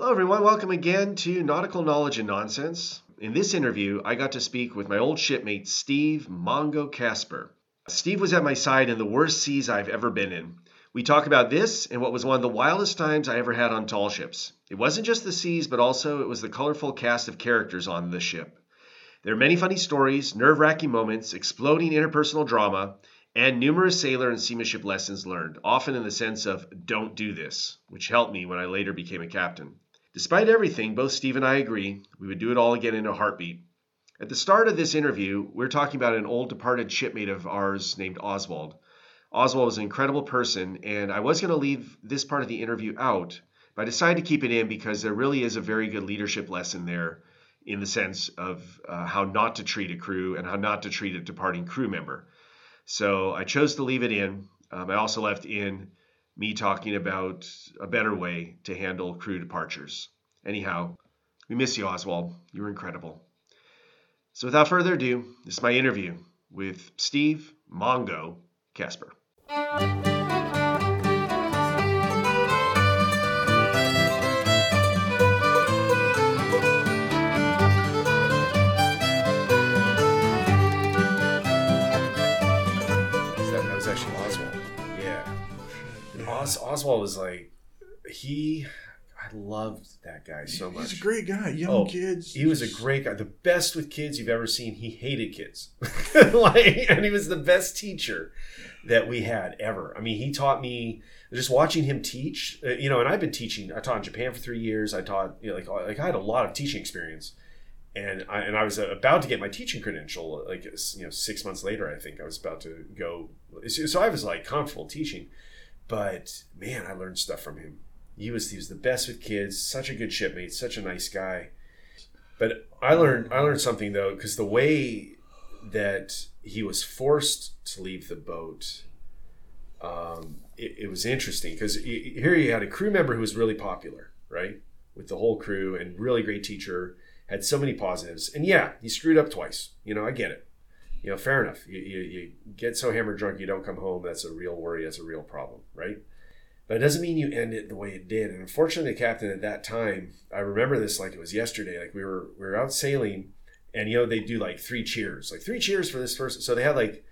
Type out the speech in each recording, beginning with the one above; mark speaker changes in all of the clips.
Speaker 1: Hello, everyone. Welcome again to Nautical Knowledge and Nonsense. In this interview, I got to speak with my old shipmate, Steve Mongo Kasper. Steve was at my side in the worst seas I've ever been in. We talk about this and what was one of the wildest times I ever had on tall ships. It wasn't just the seas, but also it was the colorful cast of characters on the ship. There are many funny stories, nerve wracking moments, exploding interpersonal drama, and numerous sailor and seamanship lessons learned, often in the sense of don't do this, which helped me when I later became a captain. Despite everything, both Steve and I agree we would do it all again in a heartbeat. At the start of this interview, we're talking about an old departed shipmate of ours named Oswald. Oswald was an incredible person, and I was going to leave this part of the interview out, but I decided to keep it in because there really is a very good leadership lesson there in the sense of uh, how not to treat a crew and how not to treat a departing crew member. So I chose to leave it in. Um, I also left in me talking about a better way to handle crew departures. Anyhow, we miss you, Oswald. You were incredible. So without further ado, this is my interview with Steve Mongo
Speaker 2: Kasper. Os, Oswald was like, he, I loved that guy so much.
Speaker 3: He's a great guy. Young
Speaker 2: Oh,
Speaker 3: kids.
Speaker 2: He was a great guy. The best with kids you've ever seen. He hated kids. like, and he was the best teacher that we had ever. I mean, he taught me just watching him teach, uh, you know, and I've been teaching, I taught in Japan for three years. I taught, you know, like, like I had a lot of teaching experience. And I, and I was about to get my teaching credential, like, you know, six months later, I think I was about to go. So I was like comfortable teaching. But man, I learned stuff from him. He was he was the best with kids, such a good shipmate, such a nice guy. But I learned I learned something though because the way that he was forced to leave the boat, um, it, it was interesting because here you had a crew member who was really popular, right, with the whole crew and really great teacher, had so many positives, and yeah, he screwed up twice. You know, I get it. You know, fair enough. You, you, you get so hammered drunk you don't come home. That's a real worry. That's a real problem, right? But it doesn't mean you end it the way it did. And unfortunately, captain at that time, I remember this like it was yesterday. Like we were we were out sailing, and you know they do like three cheers, like three cheers for this person. So they had like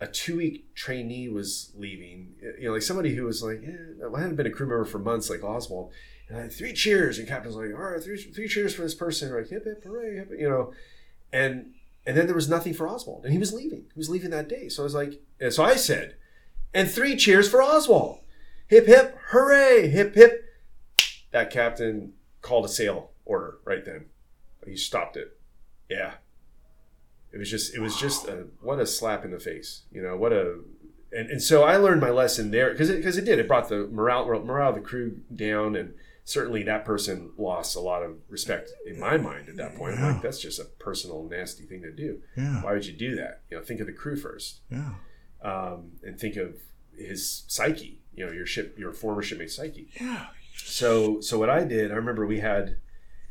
Speaker 2: a two week trainee was leaving. You know, like somebody who was like, yeah, I hadn't been a crew member for months, like Oswald. And I had three cheers, and captain's like, all right, three three cheers for this person, like hip hip hooray, hip, you know, and and then there was nothing for Oswald, and he was leaving. He was leaving that day. So I was like, so I said, and three cheers for Oswald. Hip hip, hooray, hip hip. That captain called a sail order right then. He stopped it. Yeah. It was just it was just a what a slap in the face. You know, what a and, and so I learned my lesson there because it, because it did. It brought the morale morale of the crew down and certainly that person lost a lot of respect in my mind at that point. I'm
Speaker 3: Yeah.
Speaker 2: like, that's just a personal nasty thing to do.
Speaker 3: Yeah.
Speaker 2: Why would you do that? You know, think of the crew first
Speaker 3: Yeah.
Speaker 2: um, and think of his psyche. You know, your ship, your former shipmate's psyche.
Speaker 3: Yeah.
Speaker 2: So, so what I did, I remember we had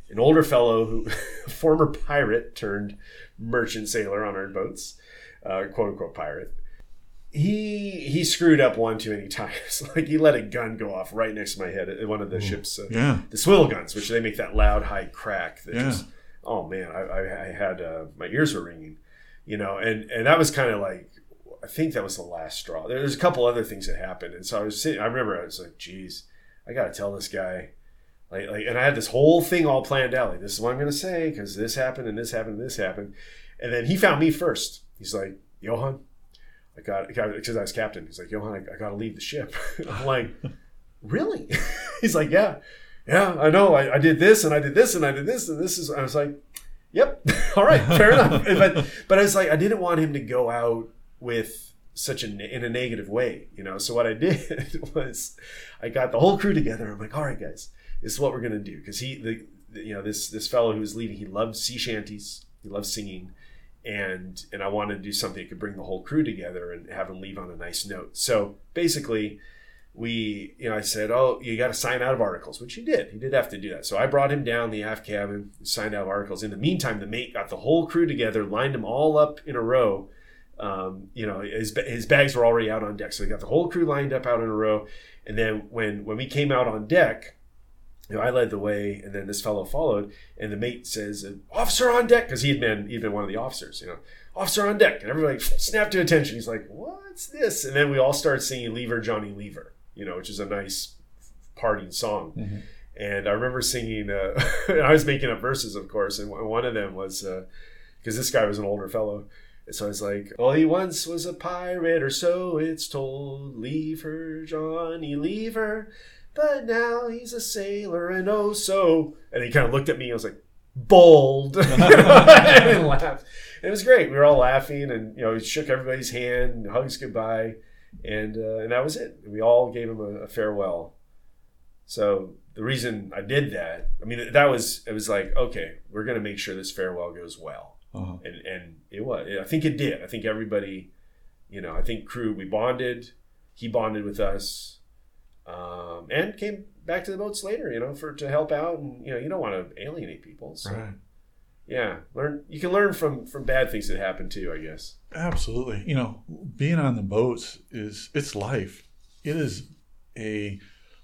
Speaker 2: an older fellow who, former pirate turned merchant sailor on our boats, uh, quote unquote pirate. He he screwed up one too many times. like he let a gun go off right next to my head at one of the ship's uh,
Speaker 3: Yeah.
Speaker 2: the swivel guns, which they make that loud high crack that
Speaker 3: Yeah.
Speaker 2: just oh man, I, I, I had uh, my ears were ringing, you know, and and that was kind of like I think that was the last straw. There's a couple other things that happened, and so I was sitting. I remember I was like, geez, I got to tell this guy. Like, like, and I had this whole thing all planned out. Like, this is what I'm going to say because this happened and this happened and this happened. And then he found me first. He's like, Johan, I got, because I was captain. He's like, Johan, I, I got to leave the ship. I'm like, really? He's like, yeah, yeah, I know. I, I did this and I did this and I did this and this is. I was like, yep, all right, fair enough. But but I was like, I didn't want him to go out with such a in a negative way, you know. So what I did was, I got the whole crew together. I'm like, all right, guys, this is what we're gonna do because he, the, you know this this fellow who was leading, he loved sea shanties, he loved singing, and and I wanted to do something that could bring the whole crew together and have them leave on a nice note. So basically, we you know I said, oh, you got to sign out of articles, which he did. He did have to do that. So I brought him down the aft cabin, signed out of articles. In the meantime, the mate got the whole crew together, lined them all up in a row. Um, you know, his, his bags were already out on deck, so he got the whole crew lined up out in a row. And then when when we came out on deck, you know, I led the way, and then this fellow followed, and the mate says, "Officer on deck," because he'd been he'd been one of the officers, you know, "Officer on deck," and everybody snapped to attention. He's like, "What's this?" And then we all started singing "Leave Her Johnny Leave Her," you know, which is a nice parting song.
Speaker 3: Mhm.
Speaker 2: And I remember singing. Uh, I was making up verses, of course, and one of them was because this guy was an older fellow. And so I was like, "Well, he once was a pirate, or so it's told. Leave her, Johnny, leave her." But now he's a sailor, and oh so. And he kind of looked at me. I was like, "Bold," and laughed. And it was great. We were all laughing, and you know, he shook everybody's hand, hugs goodbye, and uh, and that was it. We all gave him a, a farewell. So the reason I did that, I mean, that was it was like, okay, we're gonna make sure this farewell goes well
Speaker 3: Uh-huh.
Speaker 2: and and it was. I think it did. I think everybody, you know, I think crew we bonded. He bonded with us, um, and came back to the boats later. You know, for to help out, and you know, you don't want to alienate people. So
Speaker 3: Right.
Speaker 2: yeah, learn. You can learn from from bad things that happen too. I guess.
Speaker 3: Absolutely. You know, being on the boats is it's life. It is a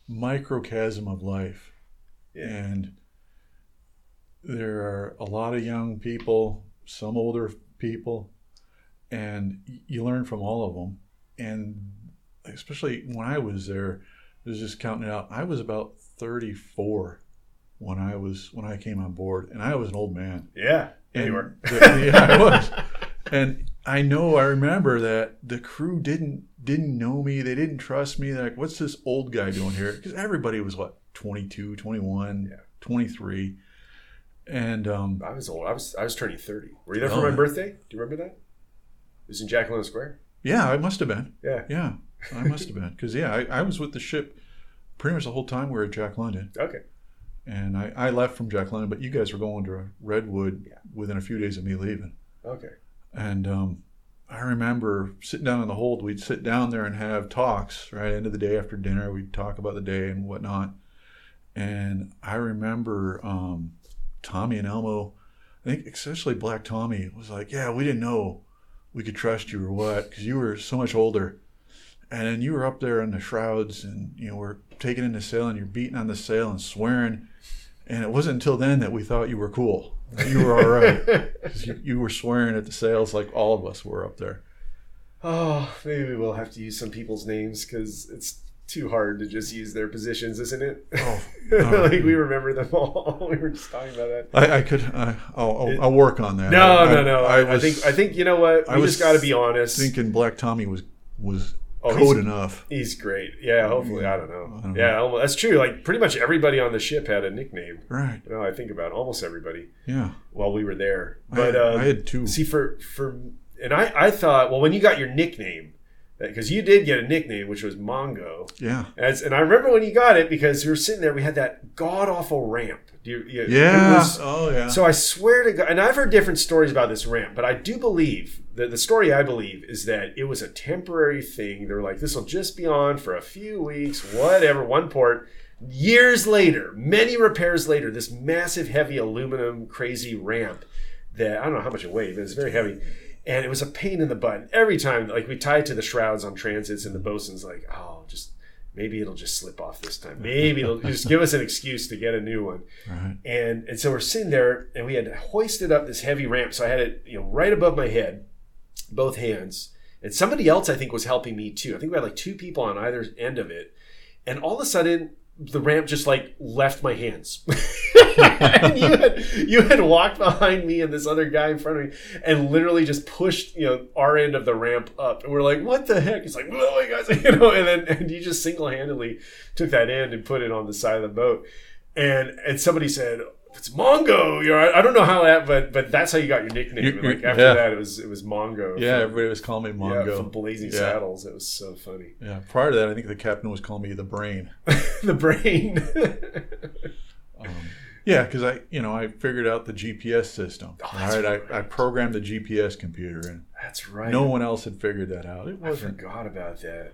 Speaker 3: microcosm of life.
Speaker 2: Yeah.
Speaker 3: And there are a lot of young people, some older people, and you learn from all of them. And especially when I was there, I was just counting it out. I was about 34 when I was when I came on board, and I was an old man.
Speaker 2: Yeah.
Speaker 3: And
Speaker 2: you were.
Speaker 3: the- yeah, I was. And I know I remember that the crew didn't didn't know me. They didn't trust me. They're like, what's this old guy doing here? Because everybody was what 22, 21,
Speaker 2: Yeah.
Speaker 3: 23. And um,
Speaker 2: I was old. I was I was turning thirty. Were you there for
Speaker 3: Oh,
Speaker 2: my birthday? Do you remember that? It was in Jack London Square.
Speaker 3: yeah, I must have been.
Speaker 2: Yeah.
Speaker 3: Yeah, I must have been. Because yeah, I, I was with the ship pretty much the whole time we were at Jack London.
Speaker 2: Okay.
Speaker 3: And I, I left from Jack London, but you guys were going to Redwood
Speaker 2: Yeah.
Speaker 3: within a few days of me leaving.
Speaker 2: Okay.
Speaker 3: And um, I remember sitting down in the hold. We'd sit down there and have talks. Right, end of the day after dinner, we'd talk about the day and whatnot. And I remember um, Tommy and Elmo. I think especially Black Tommy was like, "Yeah, we didn't know we could trust you or what because you were so much older." And then you were up there in the shrouds, and you know we're taking in the sail, and you're beating on the sail and swearing. And it wasn't until then that we thought you were cool. You were all right. you, you were swearing at the sails like all of us were up there.
Speaker 2: Oh, maybe we'll have to use some people's names because it's too hard to just use their positions, isn't it?
Speaker 3: Oh,
Speaker 2: like we remember them all. we were just talking about that.
Speaker 3: I, I could. I, I'll, I'll, I'll work on that.
Speaker 2: No,
Speaker 3: I,
Speaker 2: no, no. I,
Speaker 3: I,
Speaker 2: I think I think you know what.
Speaker 3: I
Speaker 2: We
Speaker 3: was
Speaker 2: just got to be honest.
Speaker 3: thinking Black Tommy was was
Speaker 2: Oh,
Speaker 3: code
Speaker 2: he's-
Speaker 3: enough.
Speaker 2: He's great. Yeah, hopefully. I don't know.
Speaker 3: I don't
Speaker 2: yeah, almo- that's true. Like pretty much everybody on the ship had a nickname.
Speaker 3: Right.
Speaker 2: You know, I think about it, almost everybody
Speaker 3: Yeah.
Speaker 2: while we were there.
Speaker 3: I
Speaker 2: But
Speaker 3: had-
Speaker 2: um,
Speaker 3: I had two.
Speaker 2: See, for for and I I thought well when you got your nickname because you did get a nickname which was Mongo.
Speaker 3: Yeah.
Speaker 2: As, and I remember when you got it because we were sitting there. We had that god awful ramp. Do you, you,
Speaker 3: Yeah.
Speaker 2: was-
Speaker 3: oh yeah.
Speaker 2: so I swear to God, and I've heard different stories about this ramp, but I do believe that the story I believe is that it was a temporary thing. They were like, this will just be on for a few weeks, whatever, one port. Years later, many repairs later, this massive, heavy aluminum, crazy ramp that I don't know how much it weighed, but it's very heavy. And it was a pain in the butt. Every time, like we tied to the shrouds on transits, and the bosun's like, oh, just maybe it'll just slip off this time. Maybe it'll just give us an excuse to get a new one.
Speaker 3: right.
Speaker 2: And and so we're sitting there, and we had hoisted up this heavy ramp. So I had it, you know, right above my head, both hands. And somebody else, I think, was helping me too. I think we had like two people on either end of it. And all of a sudden, the ramp just like left my hands. and you had you had walked behind me and this other guy in front of me, and literally just pushed you know our end of the ramp up. And we're like, "What the heck?" It's like, "Oh my guys," you know. And then and you just single handedly took that end and put it on the side of the boat. And and somebody said, "It's Mongo." You know, I, I don't know how that, but but that's how you got your nickname. Like after
Speaker 3: yeah.
Speaker 2: that, it was it was Mongo.
Speaker 3: Yeah.
Speaker 2: from-
Speaker 3: Everybody was calling me
Speaker 2: yeah,
Speaker 3: Mongo.
Speaker 2: from Blazing
Speaker 3: Yeah.
Speaker 2: Saddles. It was so funny.
Speaker 3: Yeah. Prior to that, I think the captain was calling me the brain.
Speaker 2: the brain.
Speaker 3: Um, yeah, because I, you know, I figured out the GPS system.
Speaker 2: Oh,
Speaker 3: all
Speaker 2: that's
Speaker 3: right, I, I programmed the GPS computer, and
Speaker 2: That's right.
Speaker 3: no one else had figured that out. It
Speaker 2: I
Speaker 3: wasn't.
Speaker 2: forgot about that.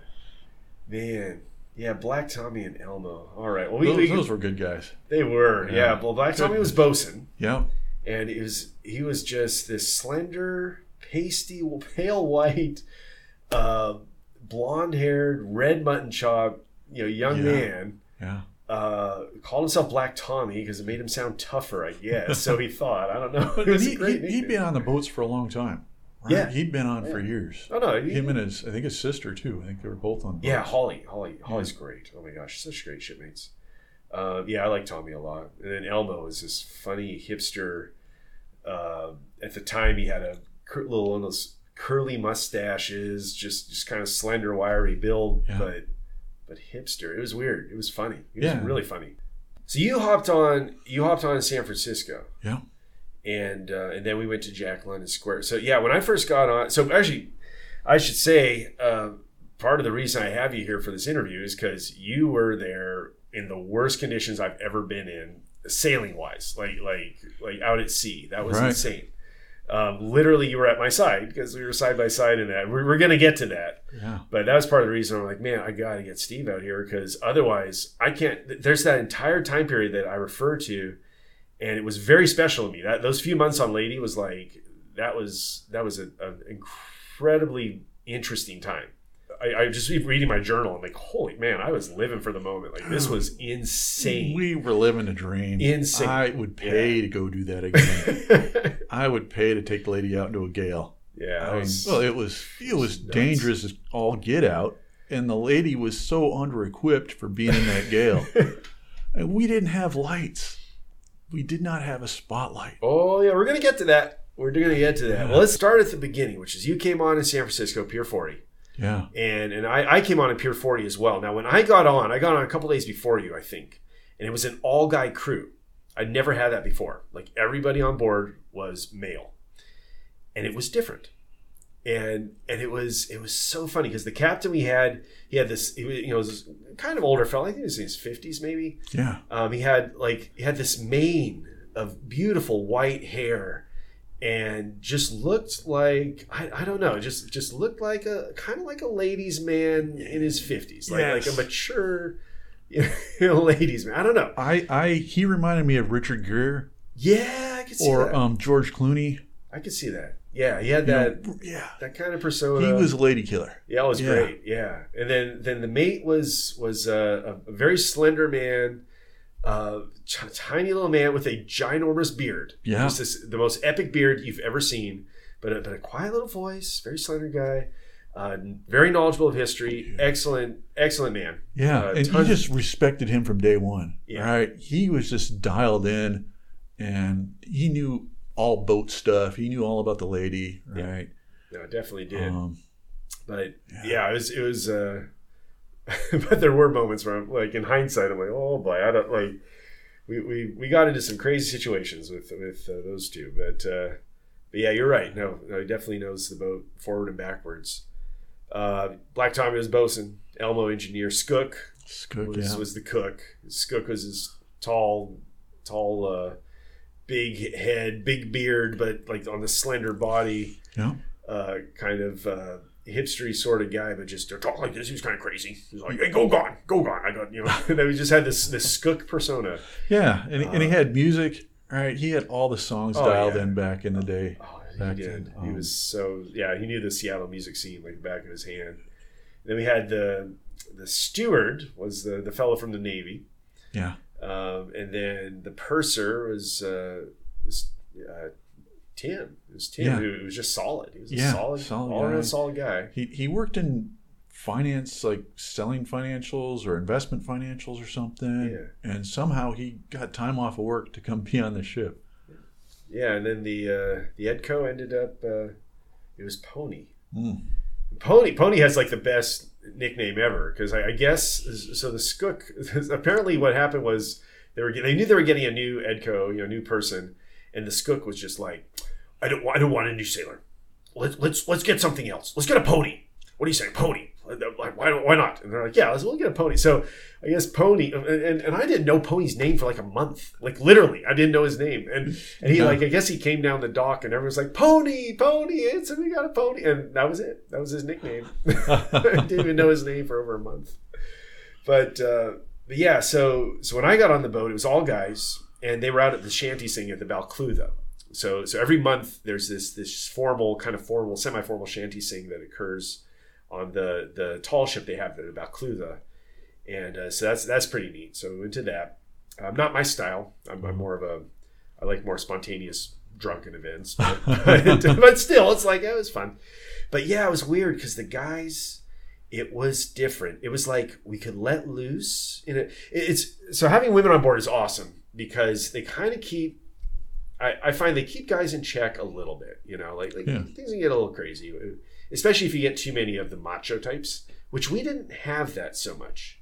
Speaker 2: Man. Yeah, Black Tommy and Elmo. All right. Well, we,
Speaker 3: Those,
Speaker 2: we-
Speaker 3: those were good guys.
Speaker 2: they were. Yeah.
Speaker 3: Yeah.
Speaker 2: Well, Black Tommy was bosun,
Speaker 3: Yeah.
Speaker 2: and he was he was just this slender, pasty, pale white, uh, blonde haired, red mutton chop, you know, young
Speaker 3: Yeah.
Speaker 2: man.
Speaker 3: Yeah.
Speaker 2: Uh, called himself Black Tommy because it made him sound tougher, I guess. so he thought. I don't know. It
Speaker 3: he, he, he'd been on the boats for a long time. Right?
Speaker 2: Yeah.
Speaker 3: he'd been on for years.
Speaker 2: Oh no, he-
Speaker 3: Him and his, I think his sister too. I think they were both on.
Speaker 2: Yeah. Holly. Holly. Holly's great. Oh my gosh, such great shipmates. Uh, yeah, I like Tommy a lot. And then Elmo is this funny hipster. Uh, at the time, he had a cur- little one of those curly mustaches, just just kind of slender, wiry build,
Speaker 3: Yeah.
Speaker 2: but but hipster. It was weird. It was funny. It was
Speaker 3: Yeah.
Speaker 2: really funny. So you hopped on. You hopped on in San Francisco
Speaker 3: Yeah.
Speaker 2: And uh, and then we went to Jack London Square. So yeah, when I first got on, so actually, I should say uh, part of the reason I have you here for this interview is because you were there in the worst conditions I've ever been in, sailing wise, like like like out at sea. That was
Speaker 3: Right.
Speaker 2: insane. Um, literally, you were at my side because we were side by side in that. We're, we're going to get to that.
Speaker 3: Yeah.
Speaker 2: But that was part of the reason I'm like, man, I got to get Steve out here because otherwise I can't. There's that entire time period that I refer to, and it was very special to me. That those few months on Lady was like that was that was an incredibly interesting time. I, I just keep reading my journal. I'm like, holy man, I was living for the moment. Like this was insane.
Speaker 3: We were living a dream.
Speaker 2: Insane.
Speaker 3: I would pay to go do that again. I would pay to take the lady out into a gale.
Speaker 2: yeah,
Speaker 3: I mean,
Speaker 2: was,
Speaker 3: well, it was it was
Speaker 2: nuts.
Speaker 3: dangerous as all get out, and the lady was so under-equipped for being in that gale. and we didn't have lights. We did not have a spotlight.
Speaker 2: Oh yeah, we're gonna get to that. We're gonna get to that. Well, let's start at the beginning, which is you came on in San Francisco, Pier 40.
Speaker 3: Yeah.
Speaker 2: and and I, I came on in Pier 40 as well. Now, when I got on, I got on a couple days before you, I think, and it was an all guy crew. I'd never had that before. Like everybody on board was male, and it was different. And and it was it was so funny because the captain we had he had this he was, you know this kind of older fella I think he was in his fifties maybe.
Speaker 3: Yeah.
Speaker 2: um, he had like he had this mane of beautiful white hair and just looked like I, I don't know just just looked like a kind of like a ladies man in his 50s like, like a mature you know, ladies man. I don't know.
Speaker 3: I, I he reminded me of Richard Gere.
Speaker 2: Yeah I could see that
Speaker 3: or
Speaker 2: that.
Speaker 3: um, George Clooney.
Speaker 2: I could see that yeah he had that
Speaker 3: know, yeah.
Speaker 2: that kind of persona
Speaker 3: He was a lady killer.
Speaker 2: Yeah, it was
Speaker 3: Yeah.
Speaker 2: great. Yeah, and then then the mate was was uh, a, a very slender man, uh, t- tiny little man with a ginormous beard.
Speaker 3: Yeah.
Speaker 2: This, the most epic beard you've ever seen, but a, but a quiet little voice, very slender guy, uh, very knowledgeable of history. Excellent, excellent man.
Speaker 3: Yeah,
Speaker 2: Uh,
Speaker 3: and you just respected him from day one,
Speaker 2: Yeah.
Speaker 3: right? He was just dialed in, and he knew all boat stuff. He knew all about the lady,
Speaker 2: Yeah.
Speaker 3: right?
Speaker 2: No, definitely did.
Speaker 3: Um,
Speaker 2: but
Speaker 3: Yeah.
Speaker 2: yeah. it was it was. Uh, but there were moments where, I'm, like in hindsight, I'm like, oh boy, I don't like. We, we, we got into some crazy situations with with uh, those two, but uh, but yeah, you're right. No, no, he definitely knows the boat forward and backwards. Uh, Black Tommy was bosun, Elmo engineer, Skook
Speaker 3: Skook,
Speaker 2: was,
Speaker 3: yeah.
Speaker 2: was the cook. Skook was his tall, tall, uh, big head, big beard, but like on the slender body
Speaker 3: yeah.
Speaker 2: uh, kind of uh, hipstery sort of guy, but just talk like this. He was kind of crazy. He was like, "Hey, go gone, go gone." I got you know. and then we just had this this skook persona.
Speaker 3: Yeah, and, and he had music, right? He had all the songs
Speaker 2: Oh,
Speaker 3: dialed
Speaker 2: yeah.
Speaker 3: in back in the day.
Speaker 2: Oh, he did.
Speaker 3: then,
Speaker 2: he
Speaker 3: um,
Speaker 2: was so yeah. He knew the Seattle music scene like the back of his hand. Then we had the the steward was the the fellow from the Navy,
Speaker 3: Yeah,
Speaker 2: um, and then the purser was uh, was uh, Tim. It was Tim
Speaker 3: Yeah.
Speaker 2: who was just solid. He was a
Speaker 3: Yeah,
Speaker 2: solid,
Speaker 3: solid
Speaker 2: all around
Speaker 3: guy.
Speaker 2: solid guy.
Speaker 3: he he worked in finance, like selling financials or investment financials or something.
Speaker 2: Yeah.
Speaker 3: And somehow he got time off of work to come be on the ship.
Speaker 2: Yeah, and then the uh, the Edco ended up. Uh, it was Pony.
Speaker 3: Mm.
Speaker 2: Pony Pony has like the best nickname ever because I, I guess so. The Skook apparently what happened was they were they knew they were getting a new Edco, you know, new person, and the Skook was just like, I don't I don't want a new sailor. Let's let's let's get something else. Let's get a pony. What do you say, pony? Like why why not? And they're like, yeah, let's we'll get a pony. So I guess Pony and, and, and I didn't know Pony's name for like a month. Like literally, I didn't know his name. And and he
Speaker 3: Yeah.
Speaker 2: like I guess he came down the dock and everyone's like, Pony, Pony, it's we got a pony. And that was it. That was his nickname. I didn't even know his name for over a month. But uh but yeah, so so when I got on the boat, it was all guys, and they were out at the shanty singing at the Balclutha. So so every month there's this this formal kind of formal semi formal shanty sing that occurs on the the tall ship they have at the Balclutha, and uh, so that's that's pretty neat. So we went to that. Um, not my style. I'm, I'm more of a I like more spontaneous drunken events, but, but still, it's like it was fun. But yeah, it was weird because the guys it was different. It was like we could let loose in it. It's so having women on board is awesome because they kind of keep. I, I find they keep guys in check a little bit. You know, like like
Speaker 3: Yeah.
Speaker 2: things can get a little crazy, especially if you get too many of the macho types, which we didn't have that so much.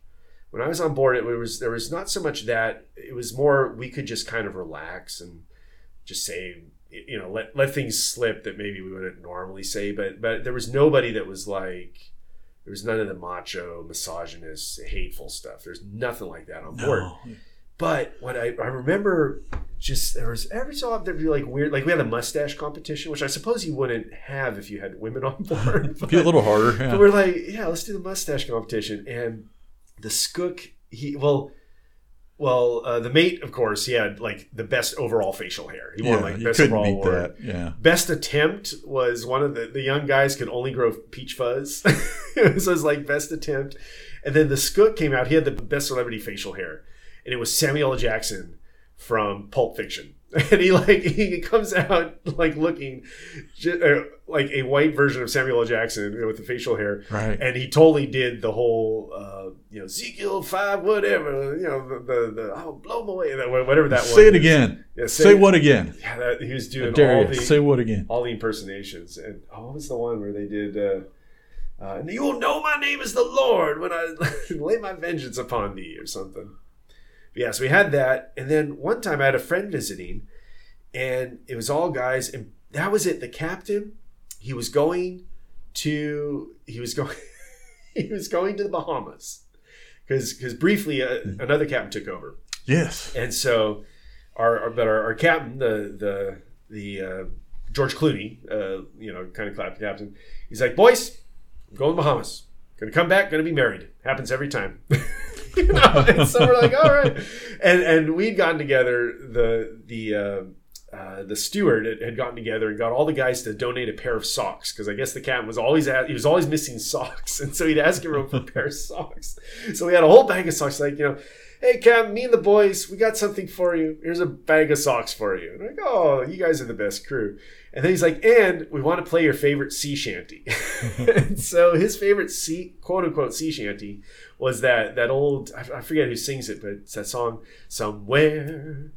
Speaker 2: When I was on board, it was there was not so much that. It was more we could just kind of relax and just say you know let let things slip that maybe we wouldn't normally say but but there was nobody that was like there was none of the macho misogynist hateful stuff there's nothing like that on board
Speaker 3: No.
Speaker 2: but what I, I remember just there was every so often there'd be like weird like we had a mustache competition which i suppose you wouldn't have if you had women on board
Speaker 3: Be a little harder.
Speaker 2: but we're like, yeah, let's do the mustache competition. And the skook, he well, well, uh, the mate, of course, he had like the best overall facial hair. He
Speaker 3: Yeah,
Speaker 2: won like best overall
Speaker 3: beat
Speaker 2: award.
Speaker 3: that. Yeah.
Speaker 2: Best attempt was one of the the young guys could only grow peach fuzz, so it was like best attempt. And then the skook came out. He had the best celebrity facial hair, and it was Samuel L. Jackson from Pulp Fiction. And he like he comes out like looking ju- uh, like a white version of Samuel L. Jackson with the facial hair,
Speaker 3: Right.
Speaker 2: and he totally did the whole uh, you know Ezekiel five whatever you know the the, the oh blow away that whatever that
Speaker 3: was.
Speaker 2: Say
Speaker 3: it again.
Speaker 2: Yeah,
Speaker 3: Say what again?
Speaker 2: Yeah, that, he was doing all
Speaker 3: you.
Speaker 2: the
Speaker 3: Say what again?
Speaker 2: all the impersonations. And oh, what was the one where they did? Uh, uh, and you will know my name is the Lord when I lay my vengeance upon thee, or something. But yeah, so we had that, and then one time I had a friend visiting, and it was all guys, and that was it. The captain, he was going to, he was going, he was going to the Bahamas, because because briefly uh, another captain took over.
Speaker 3: Yes.
Speaker 2: And so, our, our but our, our captain, the the the uh, George Clooney, uh, you know, kind of clap captain. He's like, boys, I'm going to Bahamas. Gonna come back. Gonna be married. Happens every time. you know, and so we're like, all right. And and we'd gotten together. The the uh, uh, the steward had, gotten together and got all the guys to donate a pair of socks because I guess the captain was always at, he was always missing socks, and so he'd ask everyone for a pair of socks. So we had a whole bag of socks. Like you know, hey Captain, me and the boys, we got something for you. Here's a bag of socks for you. And I'm like, oh, you guys are the best crew. And then he's like, and we want to play your favorite sea shanty. so his favorite sea, quote unquote, sea shanty was that that old I forget who sings it, but it's that song somewhere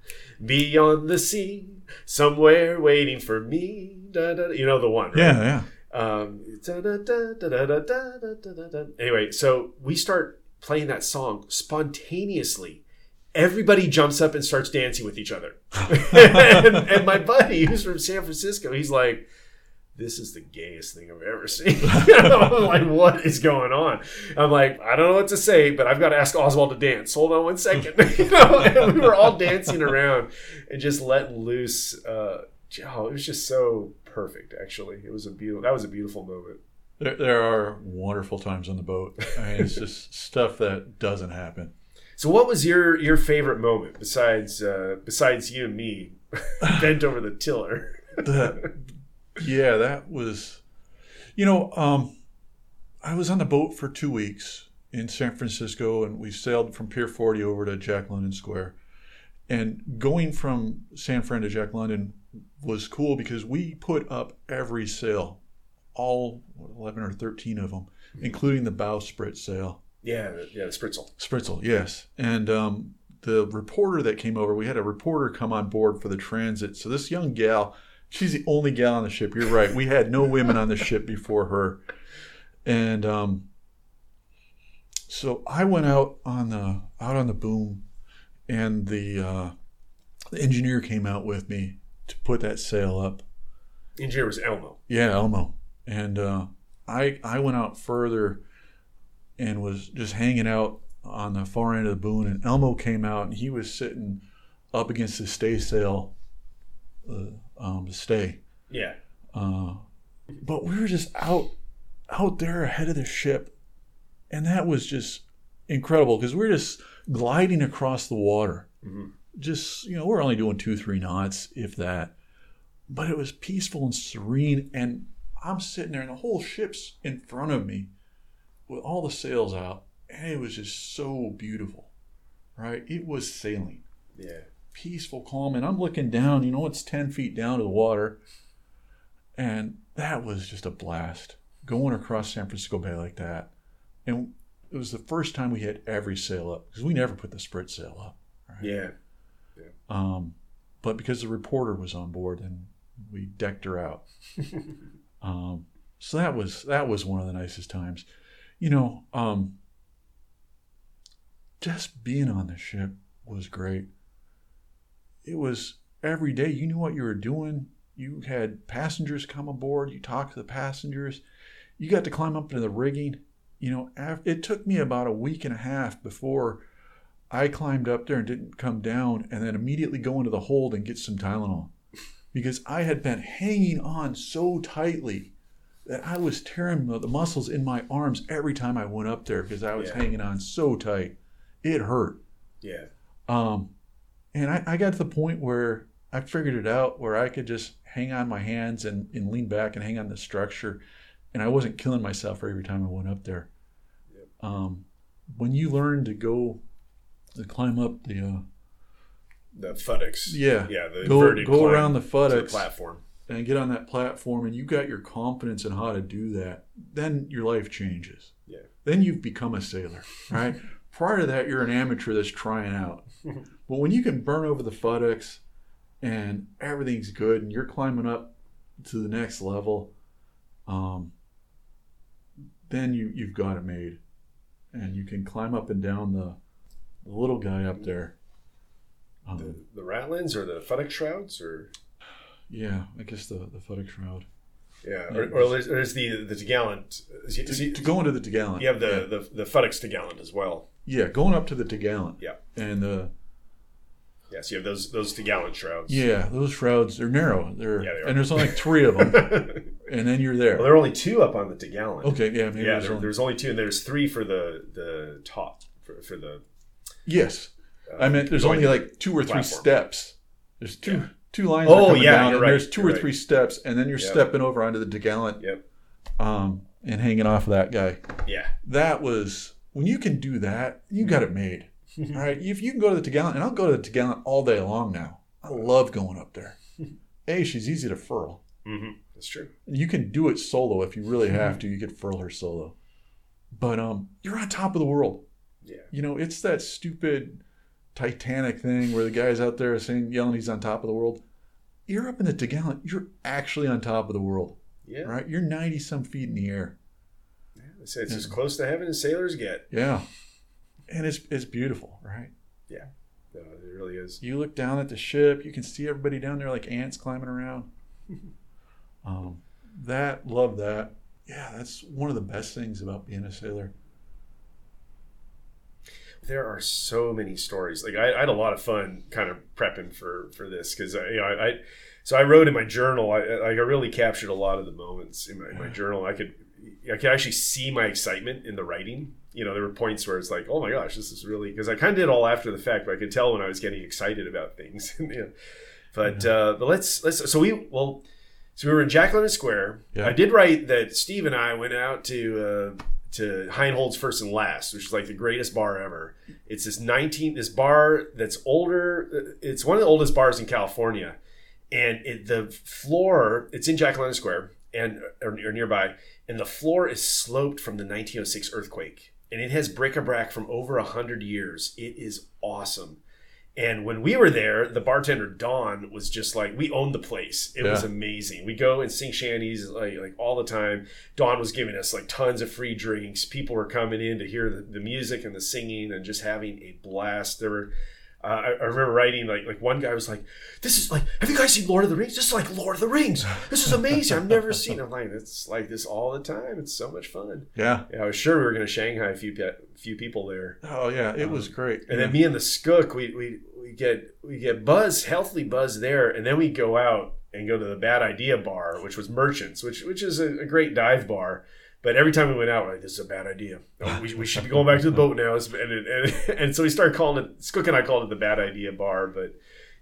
Speaker 2: beyond the sea, somewhere waiting for me. Da, da, you know the one, right?
Speaker 3: Yeah, yeah.
Speaker 2: Um, da, da, da, da, da, da, da, Anyway, so we start playing that song spontaneously. Everybody jumps up and starts dancing with each other. and, and my buddy, who's from San Francisco, he's like, this is the gayest thing I've ever seen. I'm like, what is going on? I'm like, I don't know what to say, but I've got to ask Oswald to dance. Hold on one second. you know, and we were all dancing around and just letting loose. Uh, oh, it was just so perfect. Actually, it was a beautiful. That was a beautiful moment.
Speaker 3: There, there are wonderful times on the boat. I mean, it's just stuff that doesn't happen.
Speaker 2: So, what was your your favorite moment besides uh, besides you and me bent over the tiller?
Speaker 3: That, yeah, that was, you know, um, I was on the boat for two weeks in San Francisco, and we sailed from Pier 40 over to Jack London Square. And going from San Fran to Jack London was cool because we put up every sail, all 11 or 13 of them, including the bowsprit sail.
Speaker 2: yeah, yeah, the spritsail.
Speaker 3: Spritsail, yes. And um, the reporter that came over, we had a reporter come on board for the transit. So this young gal, she's the only gal on the ship. You're right. We had no women on the ship before her. And um, so I went out on the out on the boom, and the, uh, the engineer came out with me to put that sail up.
Speaker 2: Engineer was Elmo.
Speaker 3: Yeah, Elmo. And uh, I I went out further and was just hanging out on the far end of the boom, and Elmo came out and he was sitting up against the staysail, uh, um, the stay.
Speaker 2: Yeah,
Speaker 3: Uh, but we were just out out there ahead of the ship, and that was just incredible because we are just gliding across the water.
Speaker 2: Mhm.
Speaker 3: Just you know, we're only doing two three knots, if that. But it was peaceful and serene, and I'm sitting there, and the whole ship's in front of me with all the sails out, and it was just so beautiful, right? It was sailing,
Speaker 2: Yeah.
Speaker 3: Peaceful, calm, and I'm looking down. You know, it's ten feet down to the water, and that was just a blast going across San Francisco Bay like that. And it was the first time we had every sail up because we never put the sprit sail up.
Speaker 2: Yeah.
Speaker 3: Um, but because the reporter was on board, and we decked her out. um, so that was that was one of the nicest times. You know, um, just being on the ship was great. It was every day. You knew what you were doing. You had passengers come aboard. You talked to the passengers. You got to climb up into the rigging. You know, it took me about a week and a half before I climbed up there and didn't come down, and then immediately go into the hold and get some Tylenol because I had been hanging on so tightly that I was tearing the the muscles in my arms every time I went up there because I was
Speaker 2: Yeah.
Speaker 3: hanging on so tight. It hurt.
Speaker 2: Yeah.
Speaker 3: Um, and I, I got to the point where I figured it out where I could just hang on my hands and, and lean back and hang on the structure. And I wasn't killing myself every time I went up there.
Speaker 2: Yep.
Speaker 3: Um, when you learn to go to climb up the, uh,
Speaker 2: The futtocks.
Speaker 3: yeah,
Speaker 2: Yeah. The
Speaker 3: go, go
Speaker 2: climb
Speaker 3: around the
Speaker 2: to the platform.
Speaker 3: and get on that platform and you got your confidence in how to do that, then your life changes.
Speaker 2: Yeah.
Speaker 3: Then you've become a sailor, right? Prior to that, you're an amateur that's trying out. but when you can burn over the futtocks and everything's good and you're climbing up to the next level, um, then you, you've got it made. And you can climb up and down the, the little guy up there. Um,
Speaker 2: The, the ratlins or the futtock shrouds or
Speaker 3: yeah, I guess the, the futtock shroud.
Speaker 2: yeah,
Speaker 3: Yeah.
Speaker 2: or, or there's, there's the the gallant.
Speaker 3: To, to go into the Togallant.
Speaker 2: You have the the the futtocks to gallant as well.
Speaker 3: Yeah, going up to the Togallant.
Speaker 2: Yeah.
Speaker 3: And uh,
Speaker 2: Yes, you have those those to gallant shrouds.
Speaker 3: yeah, those shrouds they're narrow. They're
Speaker 2: Yeah, they are.
Speaker 3: and there's only like three of them, and then you're there.
Speaker 2: Well, there are only two up on the to gallant.
Speaker 3: Okay, yeah, maybe
Speaker 2: yeah,
Speaker 3: there's
Speaker 2: there,
Speaker 3: only,
Speaker 2: there's only two, and there's three for the the top for, for the.
Speaker 3: yes.
Speaker 2: uh,
Speaker 3: I meant there's only like two or three
Speaker 2: platform.
Speaker 3: steps. There's two
Speaker 2: Yeah.
Speaker 3: two lines.
Speaker 2: Oh, yeah,
Speaker 3: down,
Speaker 2: right,
Speaker 3: there's 2
Speaker 2: you're
Speaker 3: or
Speaker 2: right.
Speaker 3: three steps, and then you're
Speaker 2: Yep.
Speaker 3: stepping over onto the Togallant,
Speaker 2: Yep.
Speaker 3: um, and hanging off of that guy.
Speaker 2: Yeah.
Speaker 3: That was when you can do that, you got it made. All right, if you can go to the Togallant, and I'll go to the Togallant all day long now. I love going up there. A, she's easy to furl.
Speaker 2: hmm That's true.
Speaker 3: You can do it solo if you really have to. You could furl her solo, but um, you're on top of the world.
Speaker 2: Yeah.
Speaker 3: You know, it's that stupid Titanic thing where the guy's out there are saying, yelling he's on top of the world. You're up in the Togallant. You're actually on top of the world,
Speaker 2: Yeah.
Speaker 3: right? You're 90 some feet in the air.
Speaker 2: I say it's as close to heaven as sailors get.
Speaker 3: Yeah, and it's it's beautiful, right?
Speaker 2: No, it really is.
Speaker 3: You look down at the ship, you can see everybody down there like ants climbing around. um, that, love that. Yeah, that's one of the best things about being a sailor.
Speaker 2: There are so many stories. Like I, I had a lot of fun kind of prepping for for this because I, you know, I, I so I wrote in my journal. I, I really captured a lot of the moments in my, in my journal. I could I could actually see my excitement in the writing. You know, there were points where it's like, oh my gosh, this is really because I kind of did all after the fact, but I could tell when I was getting excited about things. you know. But uh, but let's let's so we well so we were in Jack London Square.
Speaker 3: Yeah.
Speaker 2: I did write that Steve and I went out to uh, to Heinold's First and Last, which is like the greatest bar ever. It's this 19 this bar that's older. It's one of the oldest bars in California, and it, the floor it's in Jack London Square and or, or nearby, and the floor is sloped from the 1906 earthquake, and it has bric-a-brac from over a hundred years. It is awesome. And when we were there, the bartender Don was just like, we owned the place. It was amazing. We go and sing shanties like like all the time. Don was giving us like tons of free drinks. People were coming in to hear the, the music and the singing and just having a blast. There were. Uh, I, I remember writing like like one guy was like, "This is like, have you guys seen Lord of the Rings? This is like Lord of the Rings. This is amazing. I've never seen." I'm like, "It's like this all the time. It's so much fun."
Speaker 3: Yeah.
Speaker 2: Yeah, I was sure we were going to Shanghai a few pe- few people there.
Speaker 3: Oh yeah, it was great.
Speaker 2: Um, And then me and the skook, we, we we get we get buzz, healthily buzz there, and then we go out and go to the Bad Idea Bar, which was Merchants, which which is a, a great dive bar. But every time we went out, we're like, this is a bad idea. Oh, we, we should be going back to the boat now. And, and, and, and so we started calling it, Skook and I called it the Bad Idea Bar, but